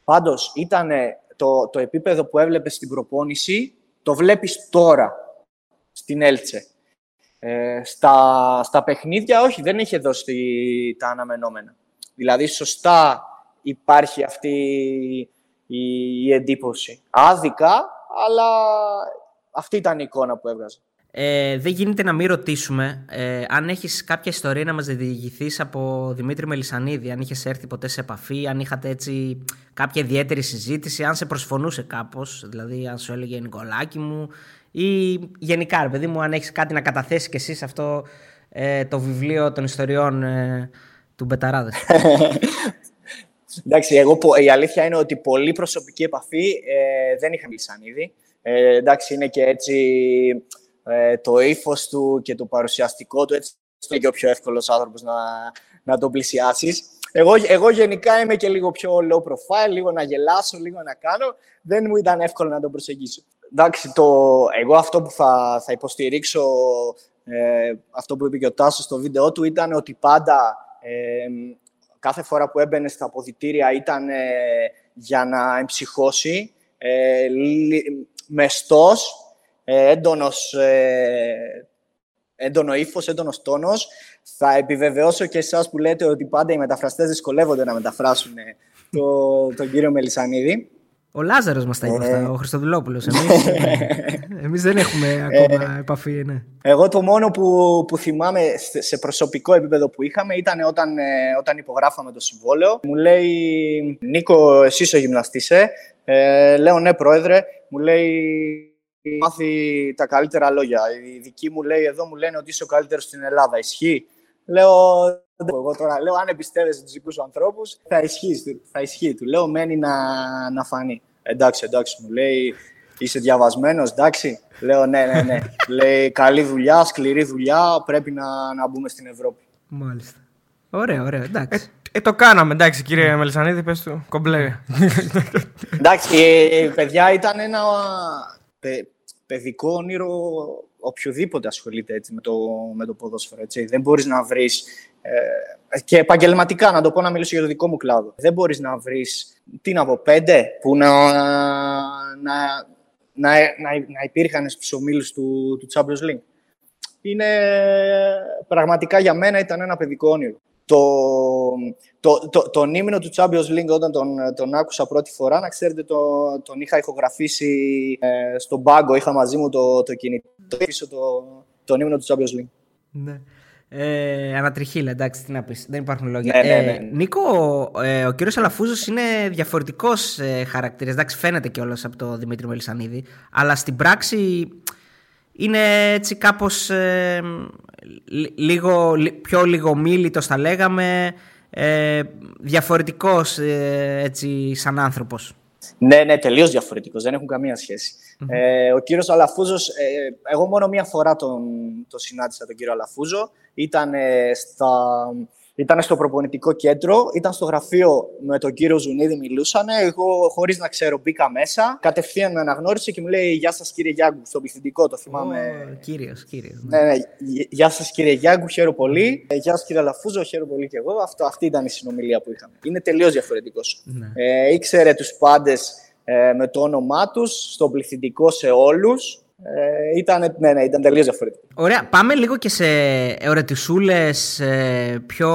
Πάντως, ήταν το, το επίπεδο που έβλεπες στην προπόνηση, το βλέπεις τώρα στην Έλτσε. Ε, στα, στα παιχνίδια, όχι, δεν είχε δώσει τα αναμενόμενα. Δηλαδή, σωστά υπάρχει αυτή η, η εντύπωση. Άδικα, αλλά αυτή ήταν η εικόνα που έβγαζε. Ε, δεν γίνεται να μην ρωτήσουμε ε, αν έχεις κάποια ιστορία να μας διηγηθείς από Δημήτρη Μελισανίδη, αν είχες έρθει ποτέ σε επαφή, αν είχατε έτσι κάποια ιδιαίτερη συζήτηση, αν σε προσφωνούσε κάπως, δηλαδή αν σου έλεγε Νικολάκη μου ή γενικά, ρε παιδί μου, αν έχεις κάτι να καταθέσεις και εσύ σε αυτό ε, το βιβλίο των ιστοριών ε, του Μπεταράδες. Εντάξει, εγώ, η αλήθεια είναι ότι πολύ προσωπική επαφή ε, δεν είχα μιλήσει ήδη. Ε, εντάξει, είναι και έτσι ε, το ύφος του και το παρουσιαστικό του, έτσι είναι και ο πιο εύκολος άνθρωπος να, να τον πλησιάσεις. Εγώ, εγώ γενικά είμαι και λίγο πιο low profile, λίγο να γελάσω, λίγο να κάνω. Δεν μου ήταν εύκολο να τον προσεγγίσω. Εντάξει, το, εγώ αυτό που θα, θα υποστηρίξω, ε, αυτό που είπε και ο Τάσος στο βίντεο του, ήταν ότι πάντα ε, κάθε φορά που έμπαινε στα αποδητήρια ήταν ε, για να εμψυχώσει, ε, μεστός, ε, έντονος, ε, έντονο ύφος, έντονος τόνος. Θα επιβεβαιώσω και εσάς που λέτε ότι πάντα οι μεταφραστές δυσκολεύονται να μεταφράσουν το, τον κύριο Μελισανίδη. Ο Λάζαρος μας τα είπε αυτά, ε. ο Χριστοδουλόπουλος. Εμείς, εμείς δεν έχουμε ακόμα ε, επαφή, ναι. Εγώ το μόνο που, που θυμάμαι σε προσωπικό επίπεδο που είχαμε ήταν όταν, ε, όταν υπογράφαμε το συμβόλαιο. Μου λέει, Νίκο, εσύ ο γυμναστής, ε; λέω, ναι, πρόεδρε. Μου λέει, μάθει τα καλύτερα λόγια. Η δική μου λέει, εδώ μου λένε ότι είσαι ο καλύτερος στην Ελλάδα. Ισχύει; Λέω, εγώ τώρα λέω, αν εμπιστεύεσαι τους δικούς σου ανθρώπους, θα ισχύει. Θα ισχύει. Του λέω, μένει να, να φανεί. Εντάξει, εντάξει, μου λέει, είσαι διαβασμένος, εντάξει. Λέω, ναι, ναι, ναι. λέει, καλή δουλειά, σκληρή δουλειά, πρέπει να, να μπούμε στην Ευρώπη. Μάλιστα. Ωραία, ωραία, εντάξει. Ε, ε το κάναμε, εντάξει, κύριε Μελισανίδη, πες του, κομπλέ. εντάξει, ε, παιδιά, ήταν ένα παιδικό όνειρο οποιοδήποτε ασχολείται έτσι, με, το, με το ποδόσφαιρο. Έτσι. Δεν μπορείς να βρεις, ε, και επαγγελματικά να το πω να μιλήσω για το δικό μου κλάδο, δεν μπορείς να βρεις, τι να πω, πέντε που να, να, να, να, να υπήρχαν στους ομίλους του, του Champions League. Είναι, πραγματικά για μένα ήταν ένα παιδικό όνειρο το, το, το, τον ύμνο του Champions League όταν τον, τον άκουσα πρώτη φορά, να ξέρετε, το, τον είχα ηχογραφήσει ε, στον πάγκο, είχα μαζί μου το, το κινητό, πίσω το, τον ύμνο του Champions League. Ναι. Ε, ανατριχίλα, εντάξει, τι να πεις, δεν υπάρχουν λόγια. Ναι, ναι, ναι. Ε, Νίκο, ε, ο κύριος Αλαφούζος είναι διαφορετικός ε, χαρακτήρας, εντάξει, φαίνεται κιόλας από το Δημήτρη Μελισανίδη, αλλά στην πράξη είναι έτσι κάπως ε, λίγο, πιο λιγομίλητος θα λέγαμε, ε, διαφορετικός ε, έτσι σαν άνθρωπος. Ναι, ναι, τελείως διαφορετικός, δεν έχουν καμία Ε, ο κύριος Αλαφούζος, ε, εγώ μόνο μία φορά τον, τον συνάντησα τον κύριο Αλαφούζο, ήταν στα ήταν στο προπονητικό κέντρο, ήταν στο γραφείο με τον κύριο Ζουνίδη, μιλούσαν. Εγώ, χωρίς να ξέρω, μπήκα μέσα. Κατευθείαν με αναγνώρισε και μου λέει Γεια σας, κύριε Γιάγκου, στο πληθυντικό, το θυμάμαι. Oh, κύριος, κύριος. Ναι. ναι, ναι. Γεια σας, κύριε Γιάγκου, χαίρομαι πολύ. Ε, γεια σας, κύριε Λαφούζο, χαίρομαι πολύ και εγώ. Αυτό, αυτή ήταν η συνομιλία που είχαμε. Είναι τελείως διαφορετικός. Ναι. Ε, ήξερε τους πάντες ε, με το όνομά τους, στο πληθυντικό σε όλους. Ε, ήταν, ναι, ναι, ήταν τελείως διαφορετικό. Ωραία. Πάμε λίγο και σε ερωτησούλες ε, πιο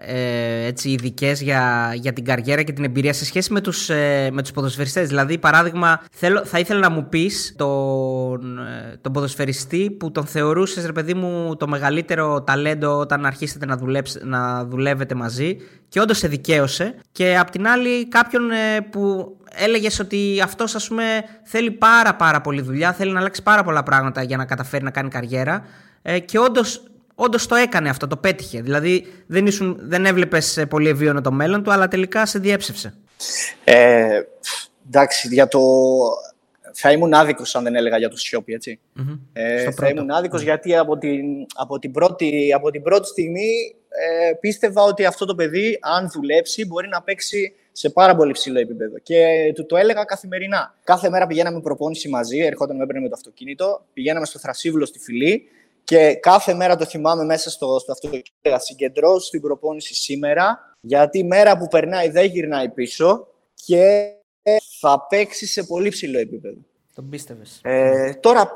ε, έτσι, ειδικές για, για την καριέρα και την εμπειρία σε σχέση με τους, ε, με τους ποδοσφαιριστές. Δηλαδή, παράδειγμα, θέλω, θα ήθελα να μου πεις τον, ε, τον ποδοσφαιριστή που τον θεωρούσες, ρε παιδί μου, το μεγαλύτερο ταλέντο όταν αρχίσετε να, να δουλεύετε μαζί και όντως σε δικαίωσε. Και απ' την άλλη, κάποιον ε, που έλεγες ότι αυτός, ας πούμε, θέλει πάρα, πάρα πολύ δουλειά, θέλει να αλλάξει πάρα πολλά πράγματα για να καταφέρει να κάνει καριέρα. Ε, και όντως όντως το έκανε αυτό, το πέτυχε. Δηλαδή δεν, ήσουν, δεν έβλεπες πολύ ευίωνο το μέλλον του, αλλά τελικά σε διέψευσε. Ε, εντάξει, για το... Θα ήμουν άδικος αν δεν έλεγα για το Σιώπη, έτσι. Mm-hmm. Ε, θα ήμουν άδικος mm-hmm. γιατί από την, από, την πρώτη, από την πρώτη στιγμή ε, πίστευα ότι αυτό το παιδί, αν δουλέψει, μπορεί να παίξει σε πάρα πολύ ψηλό επίπεδο. Και του το έλεγα καθημερινά. Κάθε μέρα πηγαίναμε προπόνηση μαζί, ερχόταν με έπαιρνε με το αυτοκίνητο, πηγαίναμε στο Θρασίβουλο στη Φιλή και κάθε μέρα το θυμάμαι μέσα στο, στο αυτοκίνητο. Συγκεντρώσω την προπόνηση σήμερα, γιατί η μέρα που περνάει δεν γυρνάει πίσω και θα παίξει σε πολύ ψηλό επίπεδο. Τον πίστευες. Ε, τώρα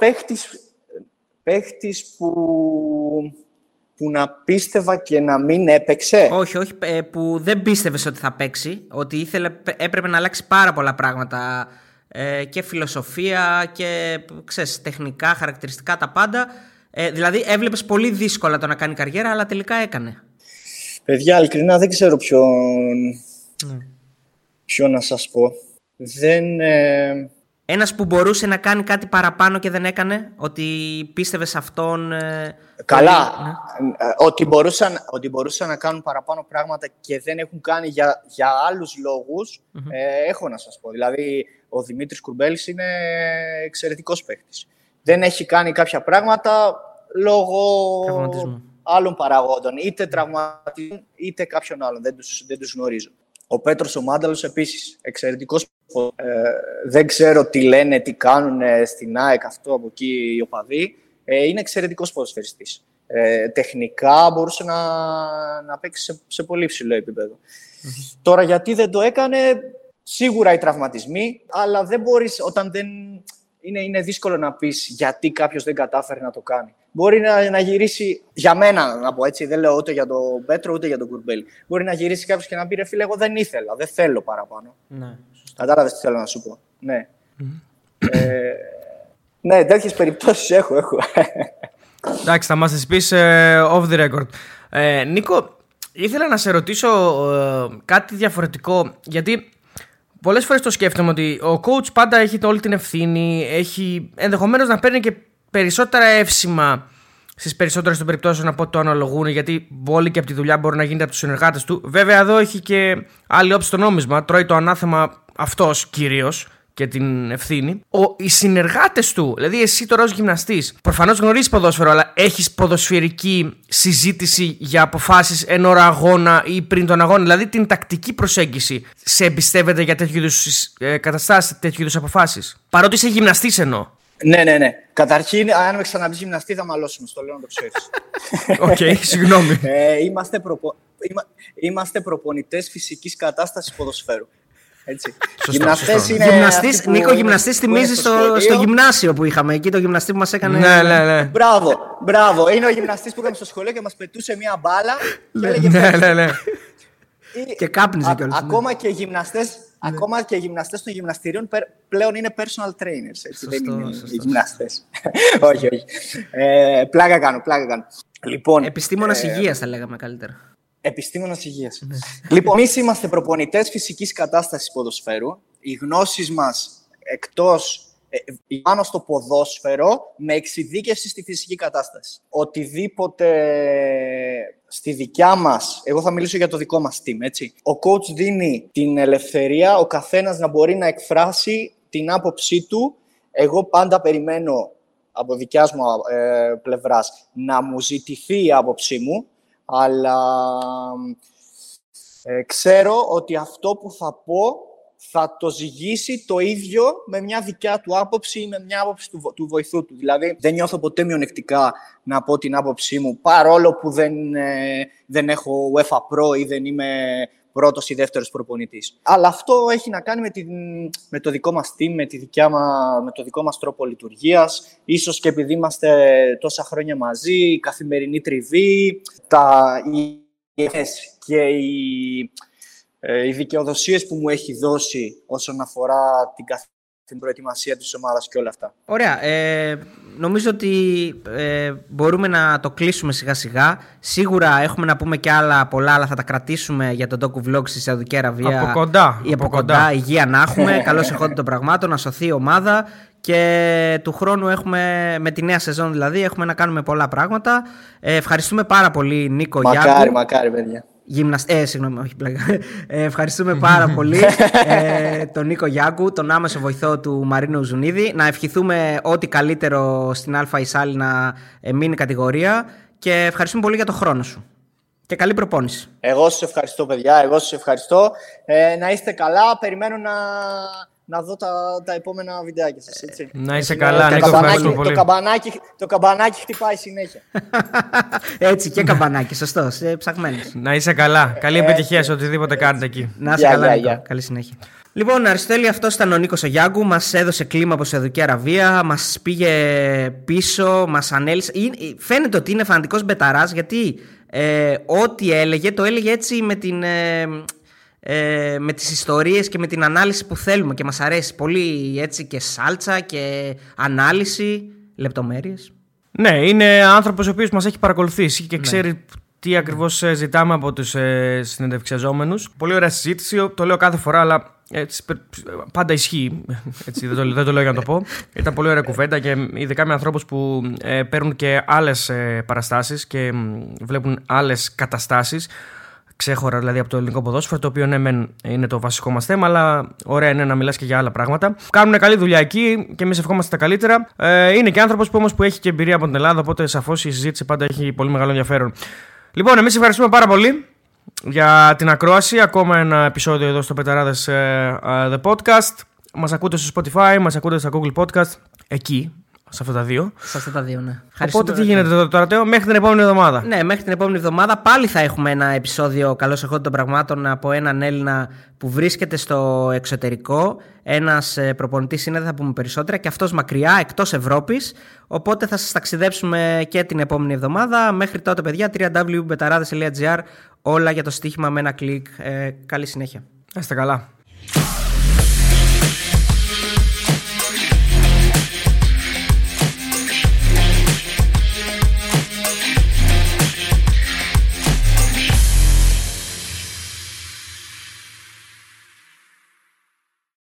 παίχτης, που που να πίστευα και να μην έπαιξε. Όχι, όχι, ε, που δεν πίστευες ότι θα παίξει, ότι ήθελε, έπρεπε να αλλάξει πάρα πολλά πράγματα ε, και φιλοσοφία και ξέρεις, τεχνικά, χαρακτηριστικά τα πάντα. Ε, δηλαδή έβλεπες πολύ δύσκολα το να κάνει καριέρα, αλλά τελικά έκανε. Παιδιά, ειλικρινά δεν ξέρω ποιον, ναι. ποιο να σας πω. Δεν, Ένας που μπορούσε να κάνει κάτι παραπάνω και δεν έκανε, ότι πίστευε σε αυτόν. Ε, Καλά. Ναι. Ε, ότι, μπορούσαν, ότι μπορούσαν να κάνουν παραπάνω πράγματα και δεν έχουν κάνει για, για άλλους ε, έχω να σας πω. Δηλαδή, ο Δημήτρης Κουρμπέλης είναι εξαιρετικός παίκτης. Δεν έχει κάνει κάποια πράγματα λόγω άλλων παραγόντων. Είτε τραυματισμού, είτε κάποιον άλλον. Δεν τους δεν τους γνωρίζω. Ο Πέτρος ο Μάνταλος επίσης, εξαιρετικός ε, δεν ξέρω τι λένε, τι κάνουν στην ΑΕΚ αυτό από εκεί οι οπαδοί. Ε, είναι εξαιρετικός ποδοσφαιριστής. Ε, τεχνικά μπορούσε να, να παίξει σε, σε πολύ ψηλό Τώρα γιατί δεν το έκανε, σίγουρα οι τραυματισμοί, αλλά δεν μπορείς όταν δεν... Είναι, είναι δύσκολο να πεις γιατί κάποιος δεν κατάφερε να το κάνει μπορεί να, να γυρίσει, για μένα να πω έτσι, δεν λέω ούτε για τον Πέτρο ούτε για τον Κουρμπέλη. Μπορεί να γυρίσει κάποιος και να πει ρε φίλε, εγώ δεν ήθελα, δεν θέλω παραπάνω. Ναι. Κατάλαβες τι θέλω να σου πω. Ναι. Ε, ναι, τέτοιες περιπτώσεις έχω, έχω. Εντάξει, θα μας τις πεις ε, off the record. Ε, Νίκο, ήθελα να σε ρωτήσω ε, κάτι διαφορετικό, γιατί πολλές φορές το σκέφτομαι ότι ο coach πάντα έχει όλη την ευθύνη, έχει ενδεχομένως να παίρνει και περισσότερα εύσημα στις περισσότερες των περιπτώσεων από το αναλογούν, γιατί όλοι και από τη δουλειά μπορεί να γίνεται από τους συνεργάτες του. Βέβαια, εδώ έχει και άλλη όψη το νόμισμα. Τρώει το ανάθεμα αυτός κυρίως και την ευθύνη. Ο, οι συνεργάτες του, δηλαδή εσύ τώρα ως γυμναστής, προφανώς γνωρίζεις ποδόσφαιρο, αλλά έχεις ποδοσφαιρική συζήτηση για αποφάσεις εν ώρα αγώνα ή πριν τον αγώνα. Δηλαδή την τακτική προσέγγιση σε εμπιστεύεται για τέτοιου είδους ε, καταστάσεις, τέτοιου είδους αποφάσεις. Παρότι είσαι γυμναστής εννοώ. Ναι, ναι, ναι. Καταρχήν, αν με ξαναπείς γυμναστή, θα μαλώσουμε. Στο λέω να το ξέρεις. OK, okay, συγγνώμη. Ε, είμαστε προπο... είμαστε προπονητές φυσικής κατάστασης ποδοσφαίρου. Έτσι. Γυμναστές είναι γυμναστής, Νίκο, γυμναστής θυμίζεις στο, στο, γυμνάσιο που είχαμε εκεί, το γυμναστή που μας έκανε. Ναι, ναι, ναι. Μπράβο, μπράβο. Είναι ο γυμναστής που είχαμε στο σχολείο και μας πετούσε μία μπάλα. και έλεγε ναι, ναι, ναι. Και κάπνιζε κιόλας. Ακόμα και γυμναστές ναι. Ακόμα και οι γυμναστές των γυμναστηρίων πλέον είναι personal trainers. Έτσι, δεν είναι οι γυμναστές. όχι, όχι. Ε, πλάκα κάνω, πλάκα κάνω. Λοιπόν, Επιστήμονας ε, υγείας, θα λέγαμε καλύτερα. Επιστήμονας υγείας. Ναι. λοιπόν, εμείς είμαστε προπονητές φυσικής κατάστασης ποδοσφαίρου. Οι γνώσεις μας εκτός ε, πάνω στο ποδόσφαιρο με εξειδίκευση στη φυσική κατάσταση. Οτιδήποτε στη δικιά μας, εγώ θα μιλήσω για το δικό μας team, έτσι. Ο coach δίνει την ελευθερία, ο καθένας να μπορεί να εκφράσει την άποψή του. Εγώ πάντα περιμένω από δικιάς μου ε, πλευράς να μου ζητηθεί η άποψή μου, αλλά ε, ξέρω ότι αυτό που θα πω θα το ζυγίσει το ίδιο με μια δικιά του άποψη ή με μια άποψη του, του βοηθού του. Δηλαδή, δεν νιώθω ποτέ μειονεκτικά να πω την άποψή μου, παρόλο που δεν, ε, δεν έχω UEFA Pro ή δεν είμαι πρώτος ή δεύτερος προπονητής. Αλλά αυτό έχει να κάνει με, την, με το δικό μας team, με, τη δικιά με το δικό μας τρόπο λειτουργίας. Ίσως και επειδή είμαστε τόσα χρόνια μαζί, η καθημερινή τριβή, τα, οι και οι, ε, οι δικαιοδοσίες που μου έχει δώσει όσον αφορά την την προετοιμασία της ομάδας και όλα αυτά. Ωραία. Ε, νομίζω ότι ε, μπορούμε να το κλείσουμε σιγά σιγά. Σίγουρα έχουμε να πούμε και άλλα πολλά, αλλά θα τα κρατήσουμε για τον Doku Vlog στη Σαουδική Αραβία. Από κοντά. Ή από, κοντά. Υγεία να έχουμε. Καλώς εχόντων των πραγμάτων, να σωθεί η ομάδα. Και του χρόνου έχουμε, με τη νέα σεζόν δηλαδή, έχουμε να κάνουμε πολλά πράγματα. Ε, ευχαριστούμε πάρα πολύ Νίκο Μακάρι, Γιάννου. μακάρι παιδιά. Γυμναστέ, ε, συγγνώμη, όχι πλάκα. Ε, ευχαριστούμε πάρα πολύ ε, τον Νίκο Γιάκου, τον άμεσο βοηθό του Μαρίνου Ζουνίδη. Να ευχηθούμε ό,τι καλύτερο στην Α Ισάλη να ε, μείνει κατηγορία και ευχαριστούμε πολύ για τον χρόνο σου. Και καλή προπόνηση. Εγώ σας ευχαριστώ, παιδιά. Εγώ σας ευχαριστώ. Ε, να είστε καλά. Περιμένω να, να δω τα, τα επόμενα βιντεάκια σας, έτσι. Να είσαι καλά, Νίκο, ευχαριστώ πολύ. Το καμπανάκι, το καμπανάκι χτυπάει συνέχεια. έτσι, και καμπανάκι, σωστό, ψαγμένος. Να είσαι καλά. Καλή επιτυχία σε οτιδήποτε κάνετε εκεί. Να είσαι καλά, Νίκο. Καλή συνέχεια. Λοιπόν, Αριστέλη, αυτός ήταν ο Νίκος Ογιάγκου. Μας έδωσε κλίμα από Σαουδική Αραβία, μας πήγε πίσω, μας ανέλησε. Φαίνεται ότι είναι φανατικός μπεταράς γιατί ε, ό,τι έλεγε, το έλεγε έτσι με την. Ε, ε, με τις ιστορίες και με την ανάλυση που θέλουμε και μας αρέσει πολύ έτσι και σάλτσα και ανάλυση, λεπτομέρειες. Ναι, είναι άνθρωπος ο οποίος μας έχει παρακολουθήσει και ναι. ξέρει τι ακριβώς ε, ζητάμε από τους ε, συνεντευξιαζόμενους. Πολύ ωραία συζήτηση, το λέω κάθε φορά αλλά Έτσι, πάντα ισχύει. Έτσι, δεν, το, δεν το λέω για να το πω. Ήταν πολύ ωραία κουβέντα και ειδικά με ανθρώπους που ε, παίρνουν και άλλες ε, παραστάσεις και βλέπουν άλλες καταστάσεις. Ξέχωρα δηλαδή από το ελληνικό ποδόσφαιρο, το οποίο ναι, μεν είναι το βασικό μας θέμα, αλλά ωραία είναι να μιλάς και για άλλα πράγματα. Κάνουν καλή δουλειά εκεί και εμείς ευχόμαστε τα καλύτερα. Ε, είναι και άνθρωπος που όμως που έχει και εμπειρία από την Ελλάδα, οπότε σαφώς η συζήτηση πάντα έχει πολύ μεγάλο ενδιαφέρον. Λοιπόν, εμείς ευχαριστούμε πάρα πολύ για την ακρόαση. Ακόμα ένα επεισόδιο εδώ στο Πεταράδες uh, The Podcast. Μας ακούτε στο Spotify, μας ακούτε στα Google Podcast. Εκεί, σε αυτά τα δύο. Σε αυτά τα δύο, ναι. Οπότε τι γίνεται τώρα, τώρα Τέο, μέχρι την επόμενη εβδομάδα. Ναι, μέχρι την επόμενη εβδομάδα πάλι θα έχουμε ένα επεισόδιο καλώς εχόντων των πραγμάτων από έναν Έλληνα που βρίσκεται στο εξωτερικό. Ένας προπονητής είναι, δεν θα πούμε περισσότερα, και αυτός μακριά, εκτός Ευρώπης. Οπότε θα σας ταξιδέψουμε και την επόμενη εβδομάδα. Μέχρι τότε, παιδιά, www.betarades.gr όλα για το στοίχημα με ένα κλικ. Ε, καλή συνέχεια. Είστε καλά.